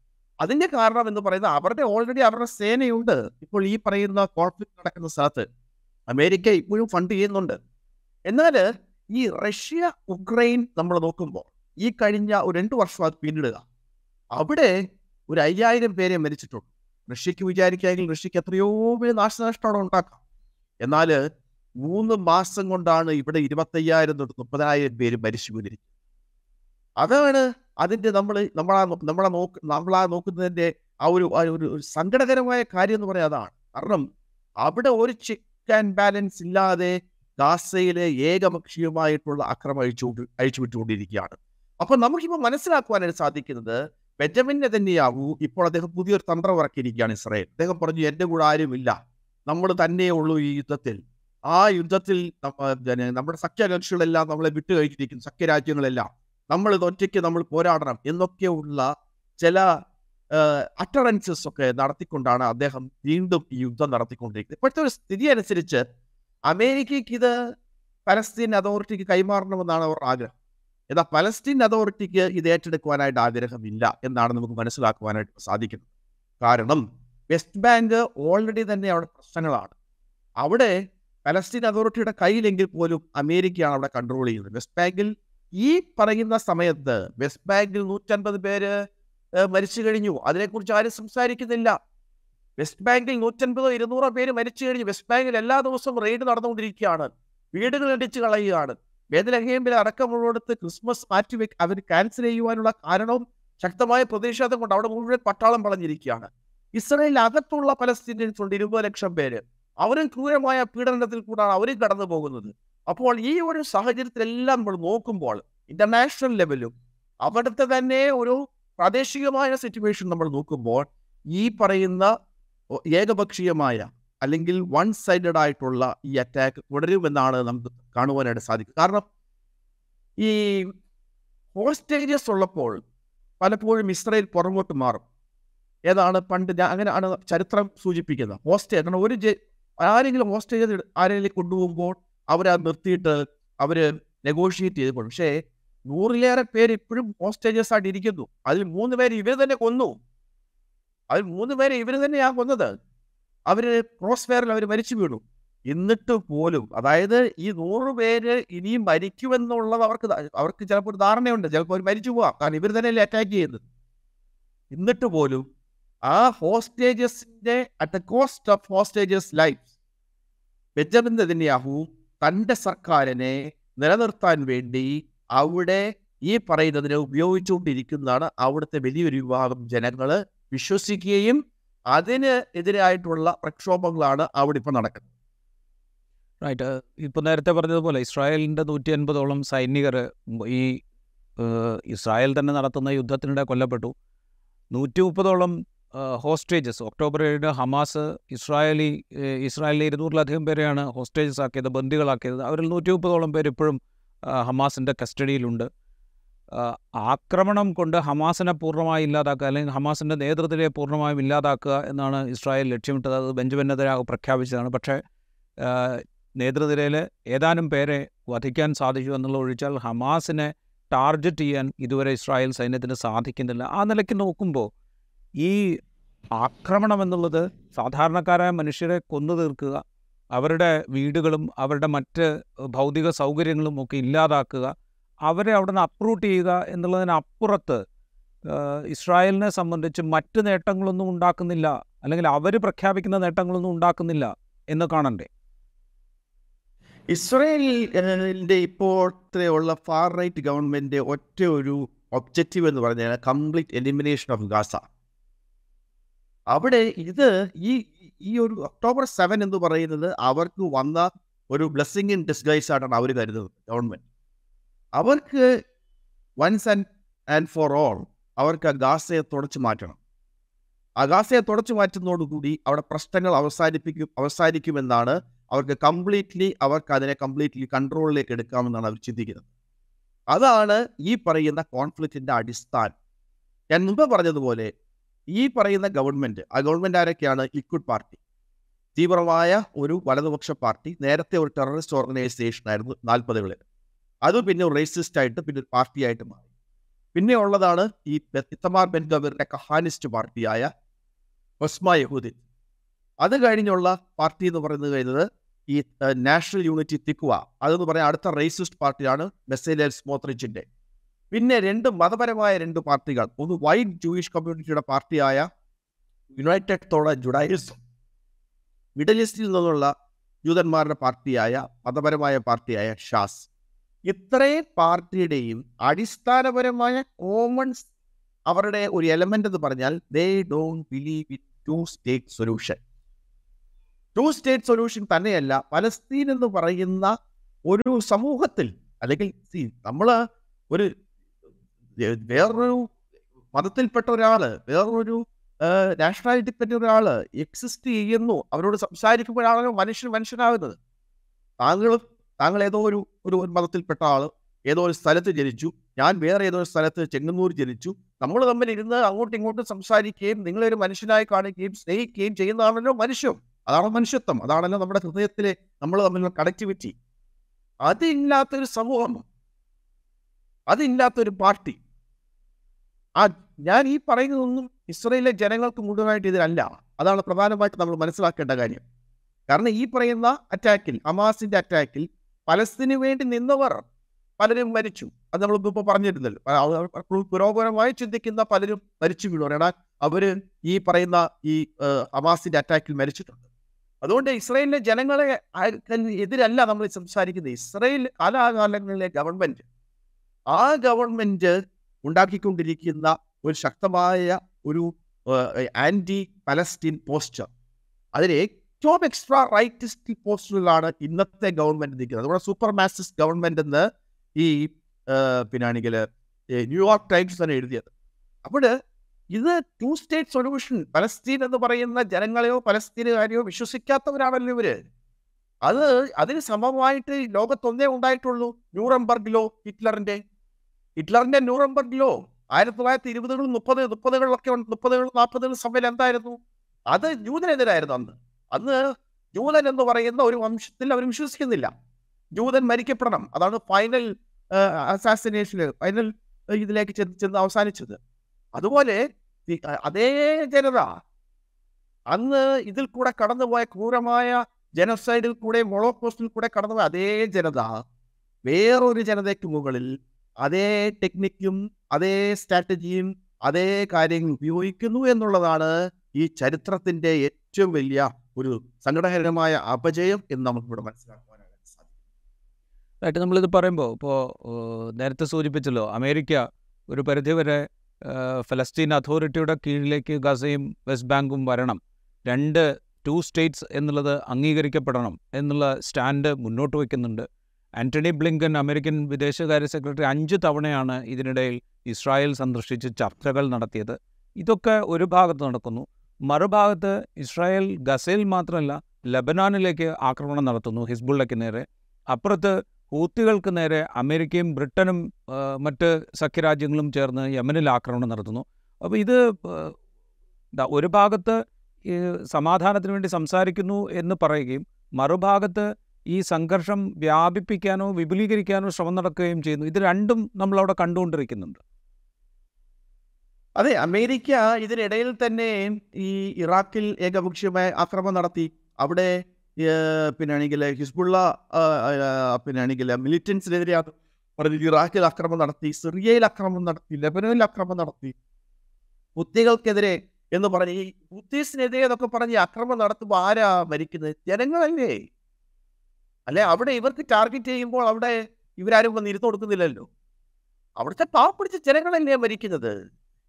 അതിന്റെ കാരണം എന്ന് പറയുന്നത് അവരുടെ ഓൾറെഡി അവരുടെ സേനയുണ്ട്. ഇപ്പോൾ ഈ പറയുന്ന കോൺഫ്ലിക്ട് നടക്കുന്ന സ്ഥലത്ത് അമേരിക്ക ഇപ്പോഴും ഫണ്ട് ചെയ്യുന്നുണ്ട്. എന്നാൽ ഈ റഷ്യ ഉക്രൈൻ നമ്മൾ നോക്കുമ്പോൾ ഈ കഴിഞ്ഞ ഒരു രണ്ട് വർഷം അത് പിന്നിടുക. അവിടെ ഒരു അയ്യായിരം പേരെ മരിച്ചിട്ടുണ്ട്. റഷ്യക്ക് വിചാരിക്കാമെങ്കിൽ റഷ്യക്ക് എത്രയോ വലിയ നാശനഷ്ടമാണ് ഉണ്ടാക്കാം എന്നാൽ മൂന്ന് മാസം കൊണ്ടാണ് ഇവിടെ ഇരുപത്തയ്യായിരം തൊട്ട് മുപ്പതിനായിരം പേര് മരിച്ചു വീണിരിക്കുന്നത് അതാണ് അതിന്റെ നമ്മൾ നമ്മളാ നമ്മളെ നോക്ക് നമ്മളാ നോക്കുന്നതിന്റെ ആ ഒരു ഒരു സങ്കടകരമായ കാര്യം എന്ന് പറയാൻ അതാണ്. കാരണം അവിടെ ഒരു ചെക്ക് ആൻഡ് ബാലൻസ് ഇല്ലാതെ ഗാസയിലെ ഏകപക്ഷീയമായിട്ടുള്ള അക്രമം അഴിച്ചു അഴിച്ചുവിട്ടുകൊണ്ടിരിക്കുകയാണ് അപ്പൊ നമുക്കിപ്പോൾ മനസ്സിലാക്കുവാനായിട്ട് സാധിക്കുന്നത് ബെഞ്ചമിൻ തന്നെയാവൂ ഇപ്പോൾ അദ്ദേഹം പുതിയൊരു തന്ത്രം ഇറക്കിയിരിക്കുകയാണ് ഇസ്രായേൽ. അദ്ദേഹം പറഞ്ഞു എന്റെ കൂടെ ആരുമില്ല. നമ്മൾ തന്നെയേ ഉള്ളൂ ഈ യുദ്ധത്തിൽ. ആ യുദ്ധത്തിൽ നമ്മുടെ സഖ്യകക്ഷികളെല്ലാം നമ്മളെ വിട്ടുകഴിച്ചിരിക്കുന്നു സഖ്യരാജ്യങ്ങളെല്ലാം. നമ്മൾ ഇത് ഒറ്റയ്ക്ക് നമ്മൾ പോരാടണം എന്നൊക്കെയുള്ള ചില അറ്ററൻസസ് ഒക്കെ നടത്തിക്കൊണ്ടാണ് അദ്ദേഹം വീണ്ടും ഈ യുദ്ധം നടത്തിക്കൊണ്ടിരിക്കുന്നത്. ഇപ്പോഴത്തെ ഒരു സ്ഥിതി അനുസരിച്ച് അമേരിക്കയ്ക്ക് ഇത് പലസ്തീൻ അതോറിറ്റിക്ക് കൈമാറണമെന്നാണ് അവർ ആഗ്രഹം. എന്നാൽ പലസ്തീൻ അതോറിറ്റിക്ക് ഇത് ഏറ്റെടുക്കുവാനായിട്ട് ആഗ്രഹമില്ല എന്നാണ് നമുക്ക് മനസ്സിലാക്കുവാനായിട്ട് സാധിക്കുന്നത്. കാരണം വെസ്റ്റ് ബാങ്ക് ഓൾറെഡി തന്നെ അവിടെ പ്രശ്നങ്ങളാണ്. അവിടെ പലസ്തീൻ അതോറിറ്റിയുടെ കയ്യിലെങ്കിൽ പോലും അമേരിക്കയാണ് അവിടെ കൺട്രോൾ ചെയ്യുന്നത്. വെസ്റ്റ് ബാങ്കിൽ ഈ പറയുന്ന സമയത്ത് വെസ്റ്റ് ബാങ്കിൽ നൂറ്റൻപത് പേര് മരിച്ചു കഴിഞ്ഞു. അതിനെക്കുറിച്ച് ആരും സംസാരിക്കുന്നില്ല. വെസ്റ്റ് ബാങ്കിൽ നൂറ്റൻപതോ ഇരുന്നൂറോ പേര് മരിച്ചു കഴിഞ്ഞു. വെസ്റ്റ് ബാങ്കിൽ എല്ലാ ദിവസവും റെയ്ഡ് നടന്നുകൊണ്ടിരിക്കുകയാണ്. വീടുകൾ ഇടിച്ചു കളയുകയാണ്. വേദലഹേമിൽ അടക്കമുള്ളിടത്ത് ക്രിസ്മസ് മാറ്റി അവർ ക്യാൻസൽ ചെയ്യുവാനുള്ള കാരണവും ശക്തമായ പ്രതിഷേധം കൊണ്ട് അവിടെ മുഴുവൻ പട്ടാളം വളഞ്ഞിരിക്കുകയാണ് ഇസ്രയേലിൽ അകത്തുള്ള പലസ്തീനിയൻസ് ഉണ്ട് ഇരുപത് ലക്ഷം പേര്. അവരും ക്രൂരമായ പീഡനത്തിൽ കൂടാണ് അവരും കടന്നു പോകുന്നത് അപ്പോൾ ഈ ഒരു സാഹചര്യത്തിലെല്ലാം നമ്മൾ നോക്കുമ്പോൾ ഇന്റർനാഷണൽ ലെവലും അവിടുത്തെ തന്നെ ഒരു പ്രാദേശികമായ സിറ്റുവേഷൻ നമ്മൾ നോക്കുമ്പോൾ ഈ പറയുന്ന ഏകപക്ഷീയമായ അല്ലെങ്കിൽ വൺ സൈഡഡ് ആയിട്ടുള്ള ഈ അറ്റാക്ക് തുടരുമെന്നാണ് നമുക്ക് കാണുവാനായിട്ട് സാധിക്കും കാരണം ഈ ഹോസ്റ്റേജസ് ഉള്ളപ്പോൾ പലപ്പോഴും ഇസ്രയേൽ പുറകോട്ട് മാറും. ഏതാണ്? പണ്ട് അങ്ങനെയാണ് ചരിത്രം സൂചിപ്പിക്കുന്നത്. ഹോസ്റ്റേജ് കാരണം ഒരു ആരെങ്കിലും ഹോസ്റ്റേജ് ആരെങ്കിലും കൊണ്ടുപോകുമ്പോൾ അവരത് നിർത്തിയിട്ട് അവർ നെഗോഷിയേറ്റ് ചെയ്തു പക്ഷേ നൂറിലേറെ പേര് ഇപ്പോഴും ഹോസ്റ്റേജസ് ആയിട്ട് ഇരിക്കുന്നു. അതിൽ മൂന്ന് പേര് ഇവർ തന്നെ കൊന്നു. അതിൽ മൂന്ന് പേര് ഇവർ തന്നെയാണ് കൊന്നത്. അവർ ക്രോസ് ഫെയറിൽ അവർ മരിച്ചു വീണു. എന്നിട്ട് പോലും അതായത് ഈ നൂറ് പേര് ഇനിയും മരിക്കുമെന്നുള്ളത് അവർക്ക് അവർക്ക് ചിലപ്പോൾ ഒരു ധാരണയുണ്ട്. ചിലപ്പോൾ അവർ മരിച്ചു പോവാം. കാരണം ഇവർ തന്നെയല്ലേ അറ്റാക്ക് ചെയ്യുന്നത്. എന്നിട്ട് പോലും ആ ഹോസ്റ്റേജസിന്റെ at the cost of hostages life Benjamin Netanyahu തന്റെ സർക്കാരിനെ നിലനിർത്താൻ വേണ്ടി അവിടെ ഈ പറയുന്നതിനെ ഉപയോഗിച്ചുകൊണ്ടിരിക്കുന്നതാണ് അവിടുത്തെ വലിയൊരു വിഭാഗം ജനങ്ങൾ വിശ്വസിക്കുകയും അതിന് എതിരായിട്ടുള്ള പ്രക്ഷോഭങ്ങളാണ് അവിടെ ഇപ്പം നടക്കുന്നത്. റൈറ്റ് ഇപ്പോൾ നേരത്തെ പറഞ്ഞതുപോലെ ഇസ്രായേലിന്റെ നൂറ്റി അൻപതോളം സൈനികർ ഈ ഇസ്രായേൽ തന്നെ നടത്തുന്ന യുദ്ധത്തിനിടെ കൊല്ലപ്പെട്ടു. നൂറ്റി മുപ്പതോളം ഹോസ്റ്റേജസ്. ഒക്ടോബർ ഏഴിന് ഹമാസ് ഇസ്രായേലി ഇസ്രായേലിലെ ഇരുന്നൂറിലധികം പേരെയാണ് ഹോസ്റ്റേജസ് ആക്കിയത് ബന്ദികളാക്കിയത്. അവരിൽ നൂറ്റി മുപ്പതോളം പേര് ഇപ്പോഴും ഹമാസിന്റെ കസ്റ്റഡിയിലുണ്ട്. ആക്രമണം കൊണ്ട് ഹമാസിനെ പൂർണമായി ഇല്ലാതാക്കുക അല്ലെങ്കിൽ ഹമാസിന്റെ നേതൃത്വത്തെ പൂർണമായും ഇല്ലാതാക്കുക എന്നാണ് ഇസ്രായേൽ ലക്ഷ്യമിട്ടത്. അത് ബെഞ്ചമിൻ പ്രഖ്യാപിച്ചതാണ്. പക്ഷേ നേതൃനിരയിൽ ഏതാനും പേരെ വധിക്കാൻ സാധിച്ചു എന്നുള്ള ഒഴിച്ചാൽ ഹമാസിനെ ടാർഗറ്റ് ചെയ്യാൻ ഇതുവരെ ഇസ്രായേൽ സൈന്യത്തിന് സാധിക്കുന്നില്ല. ആ നിലയ്ക്ക് നോക്കുമ്പോൾ ഈ ആക്രമണം എന്നുള്ളത് സാധാരണക്കാരായ മനുഷ്യരെ കൊന്നു തീർക്കുക അവരുടെ വീടുകളും അവരുടെ മറ്റ് ഭൗതിക സൗകര്യങ്ങളും ഒക്കെ ഇല്ലാതാക്കുക അവരെ അവിടെ നിന്ന് അപ്രൂട്ട് ചെയ്യുക എന്നുള്ളതിനപ്പുറത്ത് ഇസ്രായേലിനെ സംബന്ധിച്ച് മറ്റ് നേട്ടങ്ങളൊന്നും ഉണ്ടാക്കുന്നില്ല അല്ലെങ്കിൽ അവർ പ്രഖ്യാപിക്കുന്ന നേട്ടങ്ങളൊന്നും ഉണ്ടാക്കുന്നില്ല എന്ന് കാണണ്ടേ? ഇസ്രായേലിന്റെ ഇപ്പോഴത്തെ ഉള്ള ഫാർ റൈറ്റ് ഗവൺമെന്റ് ഒറ്റ ഒരു ഒബ്ജക്റ്റീവ് എന്ന് പറഞ്ഞാൽ കംപ്ലീറ്റ് എലിമിനേഷൻ ഓഫ് ഗാസ അവിടെ ഇത് ഈ ഈ ഒരു ഒക്ടോബർ സെവൻ എന്ന് പറയുന്നത് അവർക്ക് വന്ന ഒരു ബ്ലെസ്സിങ് ഇൻ ഡിസ്ഗൈസ് ആയിട്ടാണ് അവർ കരുതുന്നത് ഗവൺമെന്റ് അവർക്ക് once and and for all അവർക്ക് ഗാസയെ തുടച്ചു മാറ്റണം. ആ ഗാസയെ തുടച്ചു മാറ്റുന്നതോടുകൂടി അവിടെ പ്രശ്നങ്ങൾ അവസാനിപ്പിക്കും അവസാനിക്കുമെന്നാണ് അവർക്ക് കംപ്ലീറ്റ്ലി അവർക്ക് അതിനെ കംപ്ലീറ്റ്ലി കൺട്രോളിലേക്ക് എടുക്കാമെന്നാണ് അവർ ചിന്തിക്കുന്നത്. അതാണ് ഈ പറയുന്ന കോൺഫ്ലിക്റ്റിന്റെ അടിസ്ഥാനം. ഞാൻ മുമ്പ് പറഞ്ഞതുപോലെ ഈ പറയുന്ന ഗവൺമെന്റ് ആ ഗവൺമെന്റ് ആരൊക്കെയാണ്? ലിക്വിഡ് പാർട്ടി തീവ്രമായ ഒരു വലതുപക്ഷ പാർട്ടി നേരത്തെ ഒരു ടെററിസ്റ്റ് ഓർഗനൈസേഷൻ ആയിരുന്നു നാൽപ്പതുകളിൽ. അത് പിന്നെ റേസിസ്റ്റ് ആയിട്ട് പിന്നെ ഒരു പാർട്ടിയായിട്ട് മാറി. പിന്നെ ഉള്ളതാണ് ഈ ഇത്തമാർ ബെൻ ഗവറിന്റെ കഹാനിസ്റ്റ് പാർട്ടിയായ ഒസ്മ യഹൂദിൻ. അത് കഴിഞ്ഞുള്ള പാർട്ടി എന്ന് പറയുന്നത് കഴിഞ്ഞത് ഈ നാഷണൽ യൂണിറ്റി തിക്വ അതെന്ന് പറയാൻ അടുത്ത റേസിസ്റ്റ് പാർട്ടിയാണ് മെസ്സേലിയൽ സ്മോത്രിച്ചിന്റെ പിന്നെ രണ്ട് മതപരമായ രണ്ട് പാർട്ടികൾ. ഒന്ന് വൈറ്റ് ജൂയിഷ് കമ്മ്യൂണിറ്റിയുടെ പാർട്ടിയായ യുണൈറ്റഡ് തോള ജുഡായിസം മിഡിൽ ഈസ്റ്റിൽ നിന്നുള്ള ജൂതന്മാരുടെ പാർട്ടിയായ മതപരമായ പാർട്ടിയായ ഷാസ് ഇത്രയും പാർട്ടിയുടെയും അടിസ്ഥാനപരമായ കോമൺ അവരുടെ ഒരു എലമെന്റ് എന്ന് പറഞ്ഞാൽ they don't believe in two state solution two state solution തന്നെയല്ല പലസ്തീൻ എന്ന് പറയുന്ന ഒരു സമൂഹത്തിൽ അല്ലെങ്കിൽ നമ്മൾ ഒരു വേറൊരു മതത്തിൽപ്പെട്ട ഒരാൾ വേറൊരു നാഷണാലിറ്റി പറ്റിയ ഒരാൾ എക്സിസ്റ്റ് ചെയ്യുന്നു. അവരോട് സംസാരിക്കുമ്പോഴാണല്ലോ മനുഷ്യൻ മനുഷ്യനാകുന്നത്. താങ്കളും താങ്കൾ ഏതോ ഒരു ഒരു ഒരു മതത്തിൽപ്പെട്ട ആൾ ഏതോ ഒരു സ്ഥലത്ത് ജനിച്ചു. ഞാൻ വേറെ ഏതോ ഒരു സ്ഥലത്ത് ചെങ്ങന്നൂർ ജനിച്ചു. നമ്മൾ തമ്മിൽ ഇരുന്ന് അങ്ങോട്ടും ഇങ്ങോട്ടും സംസാരിക്കുകയും നിങ്ങളെ ഒരു മനുഷ്യനായി കാണുകയും സ്നേഹിക്കുകയും ചെയ്യുന്നതാണല്ലോ മനുഷ്യം. അതാണ് മനുഷ്യത്വം. അതാണല്ലോ നമ്മുടെ ഹൃദയത്തിലെ നമ്മൾ തമ്മിലുള്ള കണക്ടിവിറ്റി അതില്ലാത്തൊരു സമൂഹം. അതില്ലാത്തൊരു പാർട്ടി. ആ ഞാൻ ഈ പറയുന്നതൊന്നും ഇസ്രയേലിലെ ജനങ്ങൾക്ക് മുഴുവനായിട്ട് ഇതിലല്ല. അതാണ് പ്രധാനമായിട്ട് നമ്മൾ മനസ്സിലാക്കേണ്ട കാര്യം. കാരണം ഈ പറയുന്ന അറ്റാക്കിൽ അമാസിന്റെ അറ്റാക്കിൽ പലസ്തീന് വേണ്ടി നിന്നവർ പലരും മരിച്ചു. അത് നമ്മൾ ഇപ്പോൾ പറഞ്ഞിരുന്നല്ലോ. പുരോഗമനമായി ചിന്തിക്കുന്ന പലരും മരിച്ചു വീണു. അവർ ഈ പറയുന്ന ഈ അമാസിന്റെ അറ്റാക്കിൽ മരിച്ചിട്ടുണ്ട്. അതുകൊണ്ട് ഇസ്രയേലിലെ ജനങ്ങളെ എതിരല്ല നമ്മൾ സംസാരിക്കുന്നത്. ഇസ്രയേൽ കാലാകാലങ്ങളിലെ ഗവൺമെന്റ് ആ ഗവൺമെന്റ് ഉണ്ടാക്കിക്കൊണ്ടിരിക്കുന്ന ഒരു ശക്തമായ ഒരു ആന്റി പലസ്തീൻ പോസ്റ്റർ അതിൽ ഏറ്റവും എക്സ്ട്രാ റൈറ്റിസ്റ്റ് പോസ്റ്ററിലാണ് ഇന്നത്തെ ഗവൺമെന്റ് നിൽക്കുന്നത്. നമ്മുടെ സൂപ്പർ മാസിസ്റ്റ് ഗവൺമെന്റ് എന്ന് ഈ പിന്നാണെങ്കിൽ ന്യൂയോർക്ക് ടൈംസ് തന്നെ എഴുതിയത്. അപ്പോൾ ഇത് ടു സ്റ്റേറ്റ് സൊല്യൂഷൻ പലസ്തീൻ എന്ന് പറയുന്ന ജനങ്ങളെയോ പലസ്തീനുകാരെയോ വിശ്വസിക്കാത്തവരാണല്ലോ ഇവർ. അത് അതിന് സമമായിട്ട് ലോകത്തൊന്നേ ഉണ്ടായിട്ടുള്ളൂ. ന്യൂറംബർഗിലോ ഹിറ്റ്ലറിന്റെ ഹിറ്റ്ലറിന്റെ ന്യൂറംബർഗിലോ ആയിരത്തി തൊള്ളായിരത്തി ഇരുപതുകളും മുപ്പത് മുപ്പതുകളിലൊക്കെ മുപ്പതുകൾ നാൽപ്പതുകളും സമയം എന്തായിരുന്നു? അത് ജൂതനെതിരായിരുന്നു അന്ന്. അന്ന് ജൂതൻ എന്ന് പറയുന്ന ഒരു വംശത്തിൽ അവർ വിശ്വസിക്കുന്നില്ല. ജൂതൻ മരിക്കപ്പെടണം. അതാണ് ഫൈനൽ അസാസിനേഷന് ഫൈനൽ ഇതിലേക്ക് ചെന്ന് ചെന്ന് അവസാനിച്ചത്. അതുപോലെ അതേ ജനത അന്ന് ഇതിൽ കൂടെ കടന്നുപോയ ക്രൂരമായ ജനസൈഡിൽ കൂടെ മൊളോക്കോസ്റ്റിൽ കൂടെ കടന്നുപോയ അതേ ജനത വേറൊരു ജനതയ്ക്ക് മുകളിൽ അതേ ടെക്നിക്കും അതേ സ്ട്രാറ്റജിയും അതേ കാര്യങ്ങൾ ഉപയോഗിക്കുന്നു എന്നുള്ളതാണ് ഈ ചരിത്രത്തിന്റെ ഏറ്റവും വലിയ ഒരു സങ്കടകരമായ അപജയം എന്ന് നമുക്ക് നമുക്കിവിടെ മനസ്സിലാക്കുവാനായിട്ട് സാധിക്കും. നമ്മളിത് പറയുമ്പോൾ ഇപ്പോൾ നേരത്തെ സൂചിപ്പിച്ചല്ലോ അമേരിക്ക ഒരു പരിധിവരെ ഫലസ്തീൻ അതോറിറ്റിയുടെ കീഴിലേക്ക് ഗസയും വെസ്റ്റ് ബാങ്കും വരണം. രണ്ട് ടു സ്റ്റേറ്റ്സ് എന്നുള്ളത് അംഗീകരിക്കപ്പെടണം എന്നുള്ള സ്റ്റാൻഡ് മുന്നോട്ട് വയ്ക്കുന്നുണ്ട്. ആന്റണി ബ്ലിങ്കൻ അമേരിക്കൻ വിദേശകാര്യ സെക്രട്ടറി അഞ്ച് തവണയാണ് ഇതിനിടയിൽ ഇസ്രായേൽ സന്ദർശിച്ച് ചർച്ചകൾ നടത്തിയത്. ഇതൊക്കെ ഒരു ഭാഗത്ത് നടക്കുന്നു. മറുഭാഗത്ത് ഇസ്രായേൽ ഗസയിൽ മാത്രമല്ല ലബനാനിലേക്ക് ആക്രമണം നടത്തുന്നു ഹിസ്ബുള്ളയ്ക്ക് നേരെ. അപ്പുറത്ത് ഹൂത്തികൾക്ക് നേരെ അമേരിക്കയും ബ്രിട്ടനും മറ്റ് സഖ്യരാജ്യങ്ങളും ചേർന്ന് യമനിൽ ആക്രമണം നടത്തുന്നു. അപ്പോൾ ഇത് ഒരു ഭാഗത്ത് സമാധാനത്തിന് വേണ്ടി സംസാരിക്കുന്നു എന്ന് പറയുകയും മറുഭാഗത്ത് ഈ സംഘർഷം വ്യാപിപ്പിക്കാനോ വിപുലീകരിക്കാനോ ശ്രമം നടക്കുകയും ചെയ്യുന്നു. ഇത് രണ്ടും നമ്മൾ അവിടെ കണ്ടുകൊണ്ടിരിക്കുന്നുണ്ട്. അതെ അമേരിക്ക ഇതിനിടയിൽ തന്നെ ഈ ഇറാഖിൽ ഏകപക്ഷീയമായ ആക്രമണം നടത്തി. അവിടെ പിന്നാണെങ്കിൽ ഹിസ്ബുള്ള പിന്നാണെങ്കിൽ മിലിറ്റൻസിനെതിരെ പറഞ്ഞു ഇറാഖിൽ ആക്രമണം നടത്തി സിറിയയിൽ ആക്രമണം നടത്തി ലെബനനിൽ ആക്രമണം നടത്തി. ബുദ്ധികൾക്കെതിരെ എന്ന് പറഞ്ഞ് ഈ ബുദ്ധിസ്റ്റിനെതിരെ എന്നൊക്കെ പറഞ്ഞ് ആക്രമണം നടത്തുമ്പോൾ ആരാ മരിക്കുന്നത്? ജനങ്ങളല്ലേ. അല്ലെ? അവിടെ ഇവർക്ക് ടാർഗറ്റ് ചെയ്യുമ്പോൾ അവിടെ ഇവരാരും വന്ന് ഇരുന്ന് കൊടുക്കുന്നില്ലല്ലോ. അവിടുത്തെ പാവപ്പിടിച്ച ജനങ്ങളല്ലേ മരിക്കുന്നത്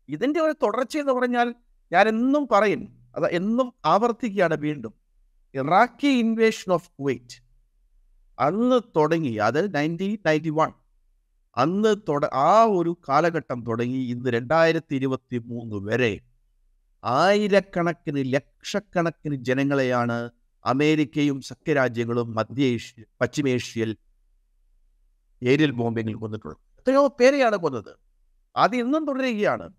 ഇതിന്റെ ഒരു തുടർച്ച എന്ന് പറഞ്ഞാൽ ഞാൻ എന്നും പറയും അത് എന്നും ആവർത്തിക്കുകയാണ് വീണ്ടും. ഇറാഖി ഇൻവേഷൻ ഓഫ് കുവൈറ്റ് അന്ന് തുടങ്ങി അത് നയന്റീൻ നയന്റി വൺ അന്ന് തുട ആ ഒരു കാലഘട്ടം തുടങ്ങി ഇന്ന് രണ്ടായിരത്തി ഇരുപത്തി മൂന്ന് വരെ ആയിരക്കണക്കിന് ലക്ഷക്കണക്കിന് ജനങ്ങളെയാണ് അമേരിക്കയും സഖ്യരാജ്യങ്ങളും മധ്യ ഏഷ്യ പശ്ചിമേഷ്യയിൽ ഏരിയൽ ബോംബിങ്ങിൽ കൊന്നിട്ടുള്ളത്. എത്രയോ പേരെയാണ് കൊന്നത്. അത് ഇന്നും തുടരുകയാണ്.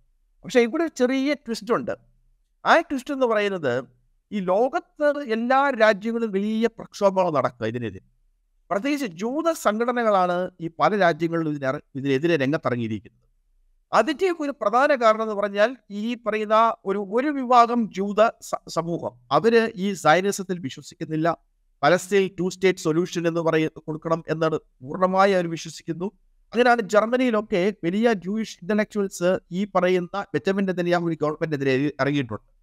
പക്ഷെ ഇവിടെ ചെറിയ ട്വിസ്റ്റ് ഉണ്ട്. ആ ട്വിസ്റ്റ് എന്ന് പറയുന്നത് ഈ ലോകത്ത് എല്ലാ രാജ്യങ്ങളും വലിയ പ്രക്ഷോഭങ്ങൾ നടക്കുക ഇതിനെതിരെ. പ്രത്യേകിച്ച് ജൂത സംഘടനകളാണ് ഈ പല രാജ്യങ്ങളിലും ഇതിനെ ഇതിനെതിരെ രംഗത്തിറങ്ങിയിരിക്കുന്നത്. അതിന്റെ ഒരു പ്രധാന കാരണം എന്ന് പറഞ്ഞാൽ ഈ പറയുന്ന ഒരു ഒരു വിഭാഗം ജൂത സമൂഹം. അവർ ഈ സൈനിസത്തിൽ വിശ്വസിക്കുന്നില്ല. പലസ്തീൻ ടു സ്റ്റേറ്റ് സൊല്യൂഷൻ എന്ന് പറയ കൊടുക്കണം എന്നാണ് പൂർണമായി അവർ വിശ്വസിക്കുന്നു. അങ്ങനെയാണ് ജർമ്മനിയിലൊക്കെ വലിയ ജൂയിഷ് ഇന്റലക്ച്വൽസ് ഈ പറയുന്ന ബെറ്റമിന്റെ ഒരു ഗവൺമെന്റിനെതിരെ ഇറങ്ങിയിട്ടുണ്ട്.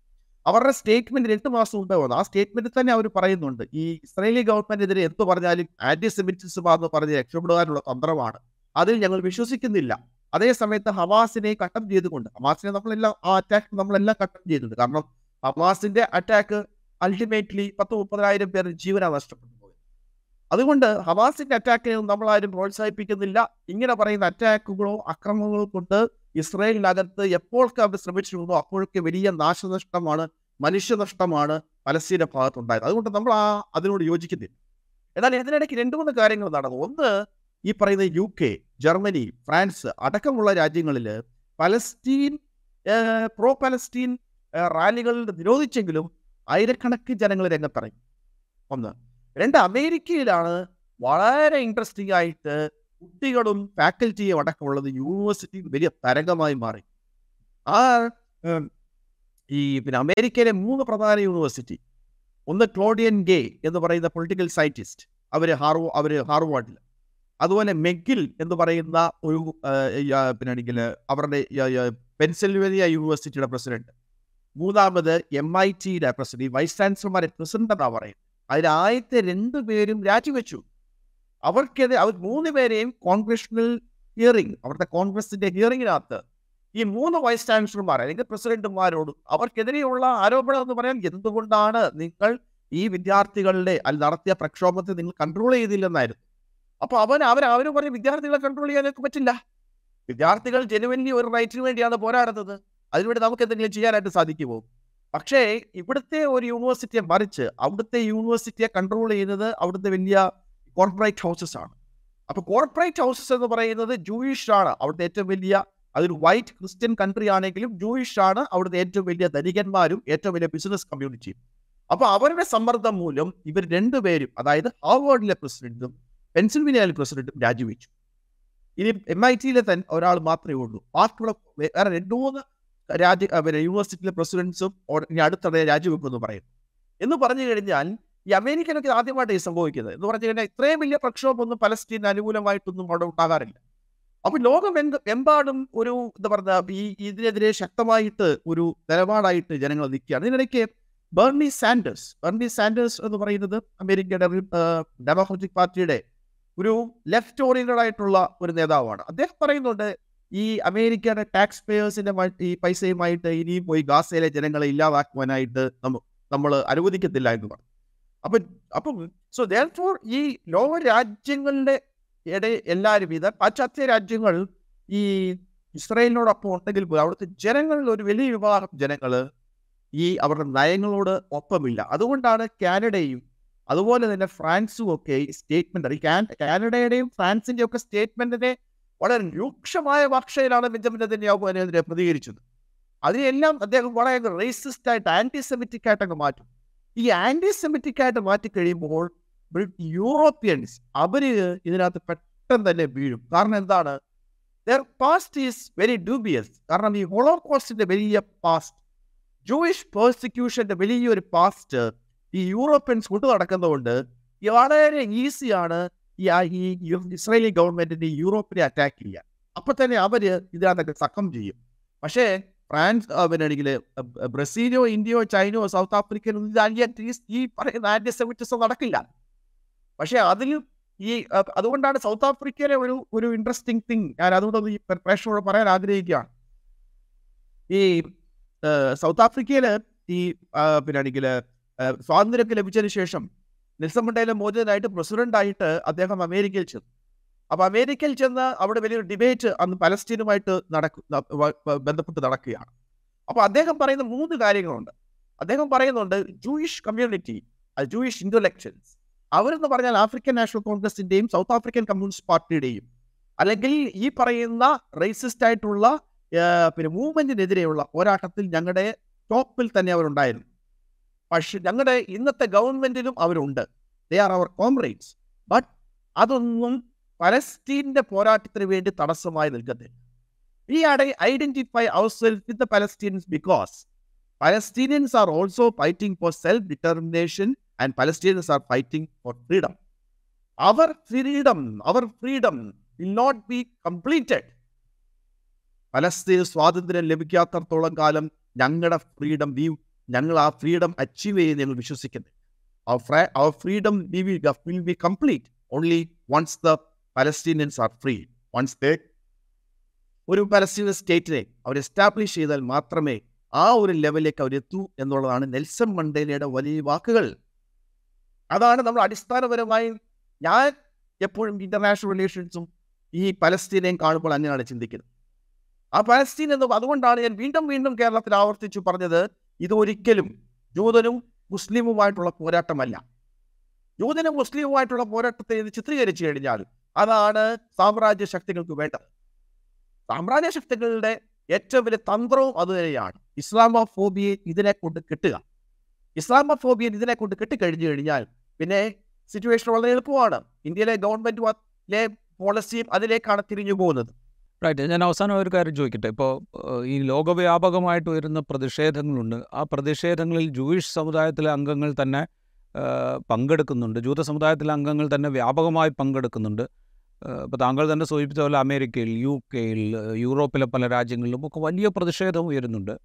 അവരുടെ സ്റ്റേറ്റ്മെന്റ് എട്ട് മാസം മുമ്പേ വന്നു ആ സ്റ്റേറ്റ്മെന്റ് തന്നെ അവർ പറയുന്നുണ്ട്. ഈ ഇസ്രയേലി ഗവൺമെന്റിനെതിരെ എന്ത് പറഞ്ഞാലും ആന്റി സെമിറ്റിസം എന്ന് പറഞ്ഞ് രക്ഷപ്പെടുവാനുള്ള തന്ത്രമാണ്. അതിൽ ഞങ്ങൾ വിശ്വസിക്കുന്നില്ല. അതേ സമയത്ത് ഹമാസിനെ കട്ടം ചെയ്തുകൊണ്ട് ഹമാസിനെ നമ്മളെല്ലാം ആ അറ്റാക്ക് നമ്മളെല്ലാം കട്ടം ചെയ്തിട്ടുണ്ട്. കാരണം ഹമാസിന്റെ അറ്റാക്ക് അൾട്ടിമേറ്റ്ലി പത്ത് മുപ്പതിനായിരം പേർ ജീവനാണ് നഷ്ടപ്പെട്ടു പോയത്. അതുകൊണ്ട് ഹമാസിന്റെ അറ്റാക്കിനെ നമ്മളാരും പ്രോത്സാഹിപ്പിക്കുന്നില്ല. ഇങ്ങനെ പറയുന്ന അറ്റാക്കുകളോ അക്രമങ്ങളോ കൊണ്ട് ഇസ്രയേലിനകത്ത് എപ്പോഴൊക്കെ അവർ ശ്രമിച്ചിട്ടുണ്ടോ അപ്പോഴൊക്കെ വലിയ നാശനഷ്ടമാണ് മനുഷ്യനഷ്ടമാണ് പലസ്തീന ഭാഗത്തുണ്ടായത്. അതുകൊണ്ട് നമ്മൾ ആ അതിനോട് യോജിക്കുന്നില്ല. എന്നാൽ ഇതിനിടയ്ക്ക് രണ്ടു മൂന്ന് കാര്യങ്ങൾ നടന്നു. ഒന്ന് ഈ പറയുന്ന യു കെ ജർമ്മനി ഫ്രാൻസ് അടക്കമുള്ള രാജ്യങ്ങളിൽ പലസ്തീൻ പ്രോ പലസ്തീൻ റാലികൾ നിരോധിച്ചെങ്കിലും ആയിരക്കണക്കിന് ജനങ്ങൾ രംഗത്തിറങ്ങി. ഒന്ന്. രണ്ട് അമേരിക്കയിലാണ് വളരെ ഇൻട്രസ്റ്റിംഗ് ആയിട്ട് കുട്ടികളും ഫാക്കൽറ്റിയും അടക്കമുള്ളത് യൂണിവേഴ്സിറ്റി വലിയ തരംഗമായി മാറി. ആ ഈ പിന്നെ അമേരിക്കയിലെ മൂന്ന് പ്രധാന യൂണിവേഴ്സിറ്റി ഒന്ന് ക്ലോഡിയൻ ഗേ എന്ന് പറയുന്ന പൊളിറ്റിക്കൽ സയന്റിസ്റ്റ് അവർ ഹാർവോ അവർ ഹാർവാർഡിൽ അതുപോലെ മെഗിൽ എന്ന് പറയുന്ന ഒരു പിന്നാണെങ്കിൽ അവരുടെ പെൻസിൽവേനിയ യൂണിവേഴ്സിറ്റിയുടെ പ്രസിഡന്റ്. മൂന്നാമത് എം ഐ ടിയുടെ പ്രസിഡന്റ്. വൈസ് ചാൻസലർമാരെ പ്രസിഡന്റ് എന്നാ പറയും അതിൽ രണ്ടു പേരും രാജിവെച്ചു. അവർക്കെതിരെ അവർ മൂന്ന് പേരെയും കോൺഗ്രഷണൽ ഹിയറിംഗ് അവിടുത്തെ കോൺഗ്രസിന്റെ ഹിയറിംഗിനകത്ത് ഈ മൂന്ന് വൈസ് ചാൻസലർമാർ അല്ലെങ്കിൽ പ്രസിഡന്റുമാരോട് അവർക്കെതിരെയുള്ള ആരോപണം എന്ന് പറയാൻ എന്തുകൊണ്ടാണ് നിങ്ങൾ ഈ വിദ്യാർത്ഥികളുടെ അല്ല നടത്തിയ പ്രക്ഷോഭത്തെ നിങ്ങൾ കൺട്രോൾ ചെയ്തില്ലെന്നായിരുന്നു? അപ്പൊ അവൻ അവർ അവർ പറഞ്ഞ വിദ്യാർത്ഥികളെ കൺട്രോൾ ചെയ്യാനൊക്കെ പറ്റില്ല. വിദ്യാർത്ഥികൾ ജനുവൻലി ഒരു റൈറ്റിന് വേണ്ടിയാണ് പോരാടുന്നത്. അതിനുവേണ്ടി നമുക്ക് എന്തെങ്കിലും ചെയ്യാനായിട്ട് സാധിക്കുമോ? പക്ഷേ ഇവിടുത്തെ ഒരു യൂണിവേഴ്സിറ്റിയെ മറിച്ച് അവിടുത്തെ യൂണിവേഴ്സിറ്റിയെ കൺട്രോൾ ചെയ്യുന്നത് അവിടുത്തെ വലിയ കോർപ്പറേറ്റ് ഹൗസസ് ആണ്. അപ്പോൾ കോർപ്പറേറ്റ് ഹൗസസ് എന്ന് പറയുന്നത് ജൂയിഷ് ആണ് അവിടുത്തെ ഏറ്റവും വലിയ അതൊരു വൈറ്റ് ക്രിസ്ത്യൻ കൺട്രി ആണെങ്കിലും ജൂയിഷ് ആണ് അവിടുത്തെ ഏറ്റവും വലിയ ധനികന്മാരും ഏറ്റവും വലിയ ബിസിനസ് കമ്മ്യൂണിറ്റിയും അപ്പോൾ അവരുടെ സമ്മർദ്ദം മൂലം ഇവർ രണ്ടുപേരും അതായത് ഹാർവേർഡിലെ പ്രസിഡന്റും പെൻസിൽവേനിയയിലെ പ്രസിഡന്റും രാജിവെച്ചു. ഇനി എം ഐ ടിയിലെ തന്നെ ഒരാൾ മാത്രമേ ഉള്ളൂ. ബാക്കിയുള്ള വേറെ രണ്ടു മൂന്ന് രാജ്യ പിന്നെ യൂണിവേഴ്സിറ്റിയിലെ പ്രസിഡന്റ്സും ഇനി അടുത്തിടെ രാജിവെക്കുമെന്ന് പറയുന്നു എന്ന് പറഞ്ഞു കഴിഞ്ഞാൽ ഈ അമേരിക്കനൊക്കെ ആദ്യമായിട്ട് ഈ സംഭവിക്കുന്നത്. എന്ന് പറഞ്ഞു കഴിഞ്ഞാൽ ഇത്രയും വലിയ പ്രക്ഷോഭമൊന്നും പലസ്തീന് അനുകൂലമായിട്ടൊന്നും അവിടെ ഉണ്ടാകാറില്ല. അപ്പൊ ലോകം എന്ത് എമ്പാടും ഒരു എന്താ പറയുക ഈ ഇതിനെതിരെ ശക്തമായിട്ട് ഒരു നിലപാടായിട്ട് ജനങ്ങൾ നിൽക്കുകയാണ്. ഇതിനിടയ്ക്ക് ബെർണി സാൻഡേഴ്സ് ബെർണി സാൻഡേഴ്സ് എന്ന് പറയുന്നത് അമേരിക്കയുടെ ഡെമോക്രാറ്റിക് പാർട്ടിയുടെ ഒരു ലെഫ്റ്റ് ഓറിയന്റഡ് ആയിട്ടുള്ള ഒരു നേതാവാണ്. അദ്ദേഹം പറയുന്നുണ്ട് ഈ അമേരിക്കയുടെ ടാക്സ് പേയേഴ്സിന്റെ ഈ പൈസയുമായിട്ട് ഇനിയും പോയി ഗാസയിലെ ജനങ്ങളെ ഇല്ലാതാക്കുവാനായിട്ട് നമ്മൾ അനുവദിക്കത്തില്ല എന്ന് പറഞ്ഞു. അപ്പൊ അപ്പം സോ ഫോർ ഈ ലോക രാജ്യങ്ങളുടെ ഇടയിൽ എല്ലാവരും ഇത് പാശ്ചാത്യ രാജ്യങ്ങൾ ഈ ഇസ്രയേലിനോടൊപ്പം ഉണ്ടെങ്കിൽ പോലും അവിടുത്തെ ജനങ്ങളിൽ ഒരു വലിയ വിഭാഗം ജനങ്ങൾ ഈ അവരുടെ നയങ്ങളോട് ഒപ്പമില്ല. അതുകൊണ്ടാണ് കാനഡയും അതുപോലെ തന്നെ ഫ്രാൻസും ഒക്കെ സ്റ്റേറ്റ്മെന്റ് കാനഡയുടെയും ഫ്രാൻസിന്റെയും ഒക്കെ സ്റ്റേറ്റ്മെന്റിനെ വളരെ രൂക്ഷമായ ഭാഷയിലാണ് ബെഞ്ചമിൻ നെതന്യാഹു അതിനെതിരെ പ്രതികരിച്ചത്. അതിനെല്ലാം അദ്ദേഹം വളരെ റേസിസ്റ്റ് ആയിട്ട് ആന്റി സെമിറ്റിക് ആയിട്ട് അങ്ങ് മാറ്റും. ഈ ആന്റി സെമിറ്റിക് ആയിട്ട് മാറ്റി കഴിയുമ്പോൾ യൂറോപ്യൻസ് അവർ ഇതിനകത്ത് പെട്ടെന്ന് തന്നെ വീഴും. കാരണം എന്താണ്? Their past is very dubious കാരണം ഈ ഹോളോകോസ്റ്റിന്റെ വലിയ പാസ്റ്റ് ജൂയിഷ് പേഴ്സിക്യൂഷന്റെ വലിയൊരു പാസ്റ്റ് ഈ യൂറോപ്യൻസ് കൊണ്ടു നടക്കുന്നതുകൊണ്ട് വളരെ ഈസിയാണ് ഈ ഈ ഇസ്രായേലി ഗവൺമെന്റിന്റെ യൂറോപ്പിനെ അറ്റാക്ക് ചെയ്യാൻ. അപ്പൊ തന്നെ അവർ ഇതിനകത്തൊക്കെ സക്കം ചെയ്യും. പക്ഷേ ഫ്രാൻസ് അവരാണെങ്കിൽ ബ്രസീലോ ഇന്ത്യയോ ചൈനയോ സൗത്ത് ആഫ്രിക്കയിലോ ഈ- പറയുന്ന ആന്റിസെമിറ്റിസം നടക്കില്ല. പക്ഷെ അതിൽ ഈ അതുകൊണ്ടാണ് സൗത്ത് ആഫ്രിക്കയിലെ ഒരു ഒരു ഇൻട്രസ്റ്റിംഗ് തിങ് ഞാൻ അതുകൊണ്ട് ഈ പ്ര- പ്രേക്ഷകരോട് പറയാൻ ആഗ്രഹിക്കുകയാണ്. ഈ സൗത്ത് ആഫ്രിക്കയിൽ ഈ പിന്നാണെങ്കിൽ സ്വാതന്ത്ര്യമൊക്കെ ലഭിച്ചതിന് ശേഷം നെൽസൺ മണ്ടേല മോചിതനായിട്ട് പ്രസിഡന്റായിട്ട് അദ്ദേഹം അമേരിക്കയിൽ ചെന്നു. അപ്പൊ അമേരിക്കയിൽ ചെന്ന് അവിടെ വലിയൊരു ഡിബേറ്റ് അന്ന് പലസ്തീനുമായിട്ട് നടക്കും ബന്ധപ്പെട്ട് നടക്കുകയാണ്. അപ്പോൾ അദ്ദേഹം പറയുന്ന മൂന്ന് കാര്യങ്ങളുണ്ട്. അദ്ദേഹം പറയുന്നുണ്ട് ജൂയിഷ് കമ്മ്യൂണിറ്റി ജൂയിഷ് ഇന്റലക്ച്വൽസ് അവരെന്ന് പറഞ്ഞാൽ ആഫ്രിക്കൻ നാഷണൽ കോൺഗ്രസിന്റെയും സൗത്ത് ആഫ്രിക്കൻ കമ്മ്യൂണിസ്റ്റ് പാർട്ടിയുടെയും അല്ലെങ്കിൽ ഈ പറയുന്ന റേസിസ്റ്റ് ആയിട്ടുള്ള പിന്നെ മൂവ്മെന്റിനെതിരെയുള്ള പോരാട്ടത്തിൽ ഞങ്ങളുടെ ടോപ്പിൽ തന്നെ അവരുണ്ടായിരുന്നു. പക്ഷെ ഞങ്ങളുടെ ഇന്നത്തെ ഗവൺമെന്റിലും അവരുണ്ട്. ദേ ആർ അവർ കോംറേറ്റ്സ് ബട്ട് അതൊന്നും പലസ്തീന്റെ പോരാട്ടത്തിന് വേണ്ടി തടസ്സമായി നിൽക്കത്തില്ല. We are identify our self with the Palestines because Palestinians are also fighting for self determination and Palestinians are fighting for freedom our freedom our freedom will not be completed Palestine സ്വാതന്ത്ര്യം ലഭിക്കാത്തടത്തോളം കാലം ഞങ്ങളുടെ freedom V ഞങ്ങൾ ആ freedom achieve ചെയ്യുന്ന ഞങ്ങൾ വിശ്വസിക്കുന്നു. Our freedom we will will be complete only once the Palestinians are free once they ഒരു പലസ്തീനിയൻ സ്റ്റേറ്റിനെ അവർ എസ്റ്റാബ്ലിഷ് ചെയ്താൽ മാത്രമേ ആ ഒരു ലെവലിലേക്ക് അവരെത്തൂ എന്നുള്ളതാണ് നെൽസൺ മണ്ടേലയുടെ വലിയ വാക്കുകൾ. അതാണ് നമ്മൾ അടിസ്ഥാനപരമായി ഞാൻ എപ്പോഴും ഇന്റർനാഷണൽ റിലേഷൻസും ഈ പലസ്തീനെയും കാണുമ്പോൾ അങ്ങനെയാണ് ചിന്തിക്കുന്നത്. ആ പലസ്തീൻ എന്ന് അതുകൊണ്ടാണ് ഞാൻ വീണ്ടും വീണ്ടും കേരളത്തിൽ ആവർത്തിച്ചു പറഞ്ഞത് ഇതൊരിക്കലും ജൂതനും മുസ്ലിമുമായിട്ടുള്ള പോരാട്ടമല്ല. ജൂതനും മുസ്ലിമുമായിട്ടുള്ള പോരാട്ടത്തെ ഇത് ചിത്രീകരിച്ചു കഴിഞ്ഞാൽ അതാണ് സാമ്രാജ്യ ശക്തികൾക്ക് വേണ്ടത്. സാമ്രാജ്യ ശക്തികളുടെ ഏറ്റവും വലിയ തന്ത്രവും അതുതന്നെയാണ്. ഇസ്ലാമോഫോബിയെ ഇതിനെ കൊണ്ട് കിട്ടുക. ഇസ്ലാമോഫോബിയെ ഇതിനെ കൊണ്ട് കിട്ടിക്കഴിഞ്ഞു കഴിഞ്ഞാൽ പിന്നെ സിറ്റുവേഷൻ വളരെ എളുപ്പമാണ്. ഇന്ത്യയിലെ ഗവൺമെന്റ് പോളിസിയും അതിലേക്കാണ് തിരിഞ്ഞു പോകുന്നത് റൈറ്റ് ഞാൻ അവസാനം ഒരു കാര്യം ചോദിക്കട്ടെ. ഇപ്പോൾ ഈ ലോകവ്യാപകമായിട്ട് വരുന്ന പ്രതിഷേധങ്ങളുണ്ട്. ആ പ്രതിഷേധങ്ങളിൽ ജൂയിഷ് സമുദായത്തിലെ അംഗങ്ങൾ തന്നെ പങ്കെടുക്കുന്നുണ്ട്. ജൂത സമുദായത്തിലെ അംഗങ്ങൾ തന്നെ വ്യാപകമായി പങ്കെടുക്കുന്നുണ്ട്. ഇപ്പോൾ താങ്കൾ തന്നെ സൂചിപ്പിച്ച പോലെ അമേരിക്കയിൽ യു കെയിൽ യൂറോപ്പിലെ പല രാജ്യങ്ങളിലും ഒക്കെ വലിയ പ്രതിഷേധം ഉയരുന്നുണ്ട്.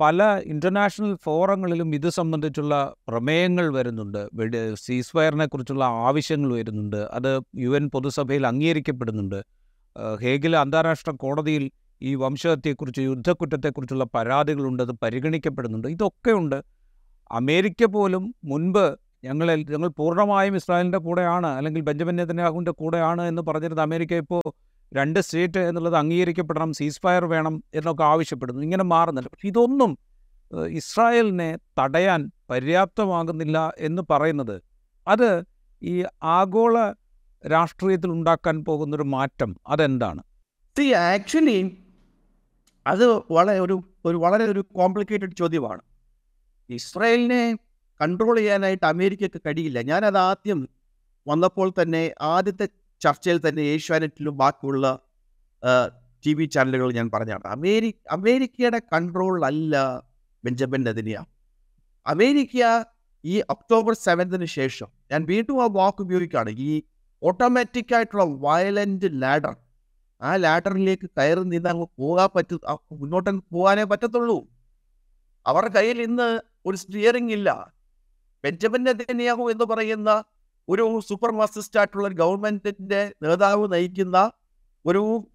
പല ഇന്റർനാഷണൽ ഫോറങ്ങളിലും ഇത് സംബന്ധിച്ചുള്ള പ്രമേയങ്ങൾ വരുന്നുണ്ട്. സീസ്ഫയറിനെ സീസ് ഫയറിനെ കുറിച്ചുള്ള ആവശ്യങ്ങൾ വരുന്നുണ്ട് അത് യു എൻ പൊതുസഭയിൽ അംഗീകരിക്കപ്പെടുന്നുണ്ട്. ഹേഗിലെ അന്താരാഷ്ട്ര കോടതിയിൽ ഈ വംശഹത്യയെക്കുറിച്ച് യുദ്ധക്കുറ്റത്തെക്കുറിച്ചുള്ള പരാതികളുണ്ട് അത് പരിഗണിക്കപ്പെടുന്നുണ്ട്. ഇതൊക്കെയുണ്ട് അമേരിക്ക പോലും മുൻപ് ഞങ്ങൾ ഞങ്ങൾ പൂർണമായും ഇസ്രായേലിന്റെ കൂടെയാണ് അല്ലെങ്കിൽ ബെഞ്ചമിൻ നെതന്യാഹുവിന്റെ കൂടെയാണ് എന്ന് പറഞ്ഞിരുന്ന അമേരിക്ക ഇപ്പോൾ രണ്ട് സ്റ്റേറ്റ് എന്നുള്ളത് അംഗീകരിക്കപ്പെടണം സീസ് ഫയർ വേണം എന്നൊക്കെ ആവശ്യപ്പെടുന്നു. ഇങ്ങനെ മാറുന്നുണ്ട്. പക്ഷെ ഇതൊന്നും ഇസ്രായേലിനെ തടയാൻ പര്യാപ്തമാകുന്നില്ല എന്ന് പറയുന്നത്. അത് ഈ ആഗോള രാഷ്ട്രീയത്തിൽ ഉണ്ടാക്കാൻ പോകുന്നൊരു മാറ്റം അതെന്താണ്? ആക്ച്വലി അത് വളരെ ഒരു ഒരു വളരെ ഒരു കോംപ്ലിക്കേറ്റഡ് ചോദ്യമാണ്. ഇസ്രായേലിനെ കൺട്രോൾ ചെയ്യാനായിട്ട് അമേരിക്കയ്ക്ക് കഴിയില്ല. ഞാനത് ആദ്യം വന്നപ്പോൾ തന്നെ ആദ്യത്തെ ചർച്ചയിൽ തന്നെ ഏഷ്യാനെറ്റിലും ബാക്കിയുള്ള ടി വി ചാനലുകൾ ഞാൻ പറഞ്ഞാണ് അമേരി അമേരിക്കയുടെ കൺട്രോളിലല്ല ബെഞ്ചമിൻ നദിനിയ അമേരിക്ക ഈ ഒക്ടോബർ സെവൻത്തിന് ശേഷം ഞാൻ വീണ്ടും ആ വാക്ക് ഉപയോഗിക്കുകയാണ്. ഈ ഓട്ടോമാറ്റിക് ആയിട്ടുള്ള വയലന്റ് ലാഡർ ആ ലാഡറിലേക്ക് കയറി നിന്ന് അങ്ങ് പോകാൻ പറ്റു മുന്നോട്ട് പോകാനേ പറ്റത്തുള്ളൂ. അവരുടെ കയ്യിൽ ഇന്ന് ഒരു സ്റ്റിയറിംഗ് ഇല്ല. ബെഞ്ചമിൻ നെതന്യാഹു എന്ന് പറയുന്ന ഒരു സൂപ്പർ മാസിസ്റ്റ് ആയിട്ടുള്ള ഗവൺമെന്റിന്റെ നേതാവ് നയിക്കുന്ന ഒരു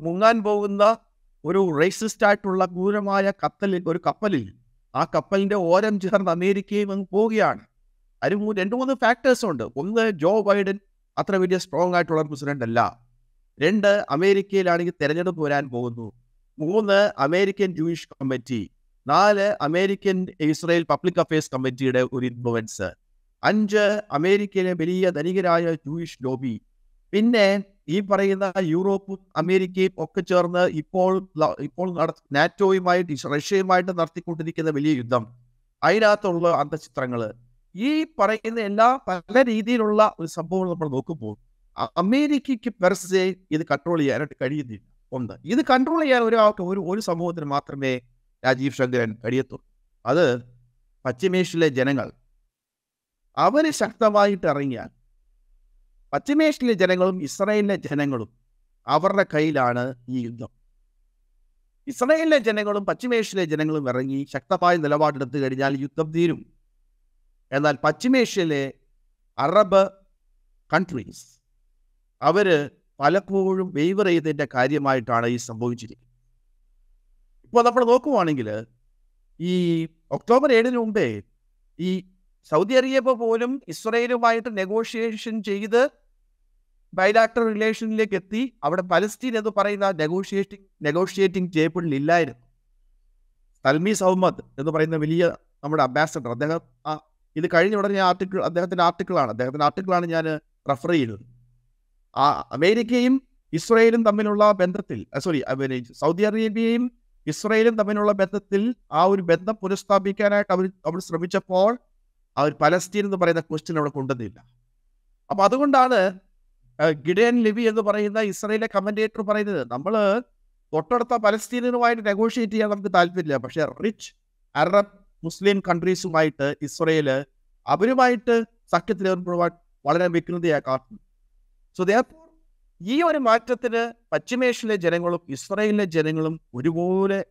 മുങ്ങാൻ പോകുന്ന ഒരു റേസിസ്റ്റ് ആയിട്ടുള്ള ക്രൂരമായ കപ്പലിൽ ഒരു കപ്പലിൽ. ആ കപ്പലിന്റെ ഓരം ചേർന്ന് അമേരിക്കയും അങ്ങ് പോവുകയാണ്. അതിന് രണ്ട് മൂന്ന് ഫാക്ടേഴ്സ് ഉണ്ട്. ഒന്ന് ജോ ബൈഡൻ അത്ര വലിയ സ്ട്രോങ് ആയിട്ടുള്ള പ്രസിഡന്റ് അല്ല. രണ്ട് അമേരിക്കയിലാണെങ്കിൽ തെരഞ്ഞെടുപ്പ് വരാൻ പോകുന്നു. മൂന്ന് അമേരിക്കൻ ജൂയിഷ് കമ്മിറ്റി നാല് അമേരിക്കൻ ഇസ്രായേൽ പബ്ലിക് അഫയേഴ്സ് കമ്മിറ്റിയുടെ ഒരു ഇൻഫ്ലുവൻസ് അഞ്ച് അമേരിക്കയിലെ വലിയ ധനികരായ ജൂയിഷ് ലോബി പിന്നെ ഈ പറയുന്ന യൂറോപ്പും അമേരിക്കയും ഒക്കെ ചേർന്ന് ഇപ്പോൾ ഇപ്പോൾ നാറ്റോയുമായിട്ട് റഷ്യയുമായിട്ട് നടത്തിക്കൊണ്ടിരിക്കുന്ന വലിയ യുദ്ധം. അതിനകത്തുള്ള അന്തചിത്രങ്ങൾ ഈ പറയുന്ന എല്ലാ പല രീതിയിലുള്ള ഒരു സംഭവം നമ്മൾ നോക്കുമ്പോൾ അമേരിക്കയ്ക്ക് പെർസെ ഇത് കൺട്രോൾ ചെയ്യാനായിട്ട് കഴിയുന്നില്ല. ഒന്ന് ഇത് കൺട്രോൾ ചെയ്യാൻ ഒരാൾക്ക് ഒരു ഒരു സമൂഹത്തിന് മാത്രമേ രാജീവ് ശങ്കരൻ കഴിയത്തുള്ളൂ. അത് പശ്ചിമേഷ്യയിലെ ജനങ്ങൾ. അവർ ശക്തമായിട്ട് ഇറങ്ങിയാൽ പശ്ചിമേഷ്യയിലെ ജനങ്ങളും ഇസ്രായേലിലെ ജനങ്ങളും അവരുടെ കയ്യിലാണ് ഈ യുദ്ധം. ഇസ്രായേലിലെ ജനങ്ങളും പശ്ചിമേഷ്യയിലെ ജനങ്ങളും ഇറങ്ങി ശക്തമായ നിലപാടെടുത്തു കഴിഞ്ഞാൽ യുദ്ധം തീരും. എന്നാൽ പശ്ചിമേഷ്യയിലെ അറബ് കൺട്രീസ് അവർ പലപ്പോഴും വെയ്വർ ചെയ്തതിന്റെ കാര്യമായിട്ടാണ് ഈ സംഭവിച്ചിരിക്കുന്നത്. ഇപ്പോൾ നമ്മൾ നോക്കുവാണെങ്കിൽ ഈ ഒക്ടോബർ ഏഴിന് മുമ്പേ ഈ സൗദി അറേബ്യ പോലും ഇസ്രയേലുമായിട്ട് നെഗോഷിയേഷൻ ചെയ്ത് ബൈലാക്ടർ റിലേഷനിലേക്ക് എത്തി. അവിടെ പലസ്തീൻ എന്ന് പറയുന്ന നെഗോഷിയേറ്റിംഗ് നെഗോഷിയേറ്റിംഗ് ടേബിളിൽ ഇല്ലായിരുന്നു. സൽമി സൗമദ് എന്ന് പറയുന്ന വലിയ നമ്മുടെ അംബാസഡർ അദ്ദേഹം ആ ഇത് കഴിഞ്ഞ ഉടനെ ഞാൻ ആർട്ടിക്കിൾ അദ്ദേഹത്തിന്റെ ആർട്ടിക്കിളാണ് അദ്ദേഹത്തിന്റെ ആർട്ടിക്കിളാണ് ഞാൻ റെഫർ ചെയ്യുന്നത്. ആ അമേരിക്കയും ഇസ്രയേലും തമ്മിലുള്ള ബന്ധത്തിൽ സോറി സൗദി അറേബ്യയും ഇസ്രയേലും തമ്മിലുള്ള ബന്ധത്തിൽ ആ ഒരു ബന്ധം പുനഃസ്ഥാപിക്കാനായിട്ട് അവർ അവർ ശ്രമിച്ചപ്പോൾ അവർ പലസ്തീൻ എന്ന് പറയുന്ന ക്വസ്റ്റ്യൻ അവിടെ കൊണ്ടുവന്നില്ല. അപ്പം അതുകൊണ്ടാണ് ഗിഡേൻ ലിബി എന്ന് പറയുന്ന ഇസ്രയേലിലെ കമന്റേറ്റർ പറയുന്നത് നമ്മൾ തൊട്ടടുത്ത പലസ്തീനുമായിട്ട് നെഗോഷിയേറ്റ് ചെയ്യാൻ നമുക്ക് താല്പര്യമില്ല. പക്ഷേ റിച്ച് അറബ് മുസ്ലിം കൺട്രീസുമായിട്ട് ഇസ്രയേൽ അവരുമായിട്ട് സഖ്യത്തിൽ ഏർപ്പെടുവാൻ വളരെ വിഘ്നതയായി കാട്ടുന്നു സോ ഈ ഒരു മാറ്റത്തിന് പശ്ചിമേഷ്യയിലെ ജനങ്ങളും ഇസ്രയേലിലെ ജനങ്ങളും ഒരുപോലെ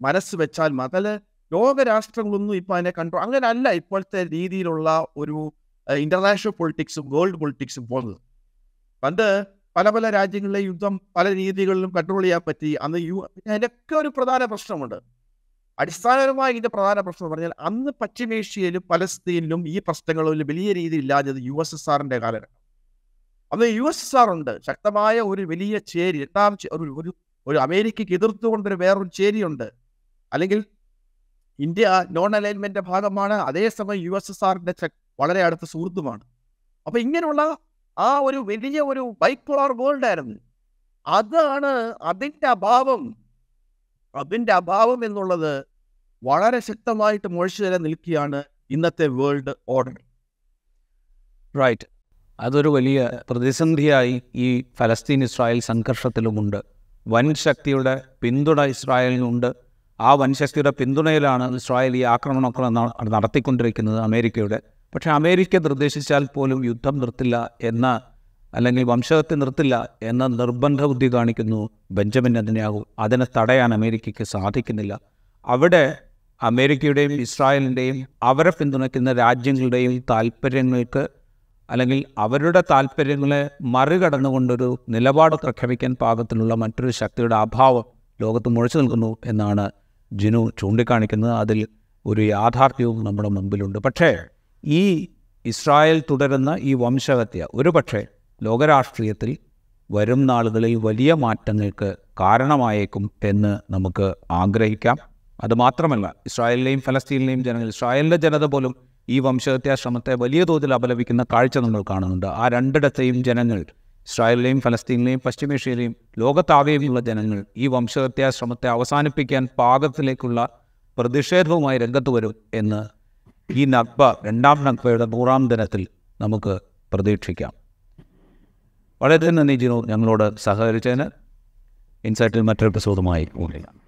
മനസ്സ് വെച്ചാൽ മതൽ ലോകരാഷ്ട്രങ്ങളൊന്നും ഇപ്പൊ അതിനെ കണ്ടു അങ്ങനല്ല ഇപ്പോഴത്തെ രീതിയിലുള്ള ഒരു ഇന്റർനാഷണൽ പൊളിറ്റിക്സും വേൾഡ് പൊളിറ്റിക്സും പോകുന്നത്. പണ്ട് പല പല രാജ്യങ്ങളിലെ യുദ്ധം പല രീതികളിലും കൺട്രോൾ ചെയ്യാൻ പറ്റി. അന്ന് യു അതിനൊക്കെ ഒരു പ്രധാന പ്രശ്നമുണ്ട്. അടിസ്ഥാനപരമായി ഇതിന്റെ പ്രധാന പ്രശ്നം പറഞ്ഞാൽ അന്ന് പശ്ചിമേഷ്യയിലും പലസ്തീനിലും ഈ പ്രശ്നങ്ങളിൽ വലിയ രീതിയിൽ ഇല്ലാഞ്ഞത് യു എസ് എസ് ആറിന്റെ കാലഘട്ടം. അന്ന് യു എസ് എസ് ആർ ഉണ്ട്. ശക്തമായ ഒരു വലിയ ചേരി രണ്ടാം ഒരു ഒരു ഒരു അമേരിക്കയ്ക്ക് എതിർത്തുകൊണ്ടൊരു വേറൊരു ചേരിയുണ്ട്. അല്ലെങ്കിൽ ഇന്ത്യ നോൺ അലൈൻമെന്റിന്റെ ഭാഗമാണ്. അതേസമയം യു എസ് എസ് ആറിന്റെ വളരെ അടുത്ത സുഹൃത്തുമാണ്. അപ്പൊ ഇങ്ങനെയുള്ള ആ ഒരു വലിയ ഒരു ബൈപ്പോളാർ വേൾഡ് ആയിരുന്നു അതാണ് അതിന്റെ അഭാവം. അതിന്റെ അഭാവം എന്നുള്ളത് വളരെ ശക്തമായിട്ട് മുഴച്ചു തരാൻ നിൽക്കുകയാണ് ഇന്നത്തെ വേൾഡ് ഓർഡർ റൈറ്റ് അതൊരു വലിയ പ്രതിസന്ധിയായി ഈ ഫലസ്തീൻ ഇസ്രായേൽ സംഘർഷത്തിലുമുണ്ട്. വൻ ശക്തിയുടെ പിന്തുണ ഇസ്രായേലിനുണ്ട്. ആ വൻ ശക്തിയുടെ പിന്തുണയിലാണ് ഇസ്രായേൽ ഈ ആക്രമണമൊക്കെ നടത്തിക്കൊണ്ടിരിക്കുന്നത് അമേരിക്കയുടെ. പക്ഷേ അമേരിക്ക നിർദ്ദേശിച്ചാൽ പോലും യുദ്ധം നിർത്തില്ല എന്ന അല്ലെങ്കിൽ വംശഹത്യ നിർത്തില്ല എന്ന നിർബന്ധ ബുദ്ധി കാണിക്കുന്നു ബെഞ്ചമിൻ നെതന്യാഹു. അതിനെ തടയാൻ അമേരിക്കയ്ക്ക് സാധിക്കുന്നില്ല. അവിടെ അമേരിക്കയുടെയും ഇസ്രായേലിന്റെയും അവരെ പിന്തുണയ്ക്കുന്ന രാജ്യങ്ങളുടെയും താല്പര്യങ്ങൾക്ക് അല്ലെങ്കിൽ അവരുടെ താല്പര്യങ്ങളെ മറികടന്നുകൊണ്ടൊരു നിലപാട് പ്രഖ്യാപിക്കാൻ പാകത്തിലുള്ള മറ്റൊരു ശക്തിയുടെ അഭാവം ലോകത്ത് മുഴച്ചു നിൽക്കുന്നു എന്നാണ് ജിനു ചൂണ്ടിക്കാണിക്കുന്നത്. അതിൽ ഒരു യാഥാർത്ഥ്യവും നമ്മുടെ മുമ്പിലുണ്ട്. പക്ഷേ ഈ ഇസ്രായേൽ തുടരുന്ന ഈ വംശഹത്യ ഒരുപക്ഷെ ലോകരാഷ്ട്രീയത്തിൽ വരും നാളുകളിൽ വലിയ മാറ്റങ്ങൾക്ക് കാരണമായേക്കും എന്ന് നമുക്ക് ആഗ്രഹിക്കാം. അതുമാത്രമല്ല ഇസ്രായേലിലെയും ഫലസ്തീനിലെയും ജനങ്ങൾ ഇസ്രായേലിന്റെ ജനത പോലും ഈ വംശഹത്യാ ശ്രമത്തെ വലിയ തോതിൽ അപലപിക്കുന്ന കാഴ്ച നമ്മൾ കാണുന്നുണ്ട്. ആ രണ്ടിടത്തെയും ജനങ്ങൾ ഇസ്രായേലിലെയും ഫലസ്തീനിലെയും പശ്ചിമേഷ്യയിലെയും ലോകത്താകെയുമുള്ള ജനങ്ങൾ ഈ വംശഹത്യാ ശ്രമത്തെ അവസാനിപ്പിക്കാൻ പാകത്തിലേക്കുള്ള പ്രതിഷേധവുമായി രംഗത്ത് വരും എന്ന് ഈ നഗ്ബ രണ്ടാം നഗ്ബയുടെ നൂറാം ദിനത്തിൽ നമുക്ക് പ്രതീക്ഷിക്കാം. വളരെ നന്ദി ജിനു. ഞങ്ങളോട് സഹകരിച്ചതിന് ഇൻസൈറ്റിൽ മറ്റൊരു എപ്പിസോഡുമായി കൂടിയാണ്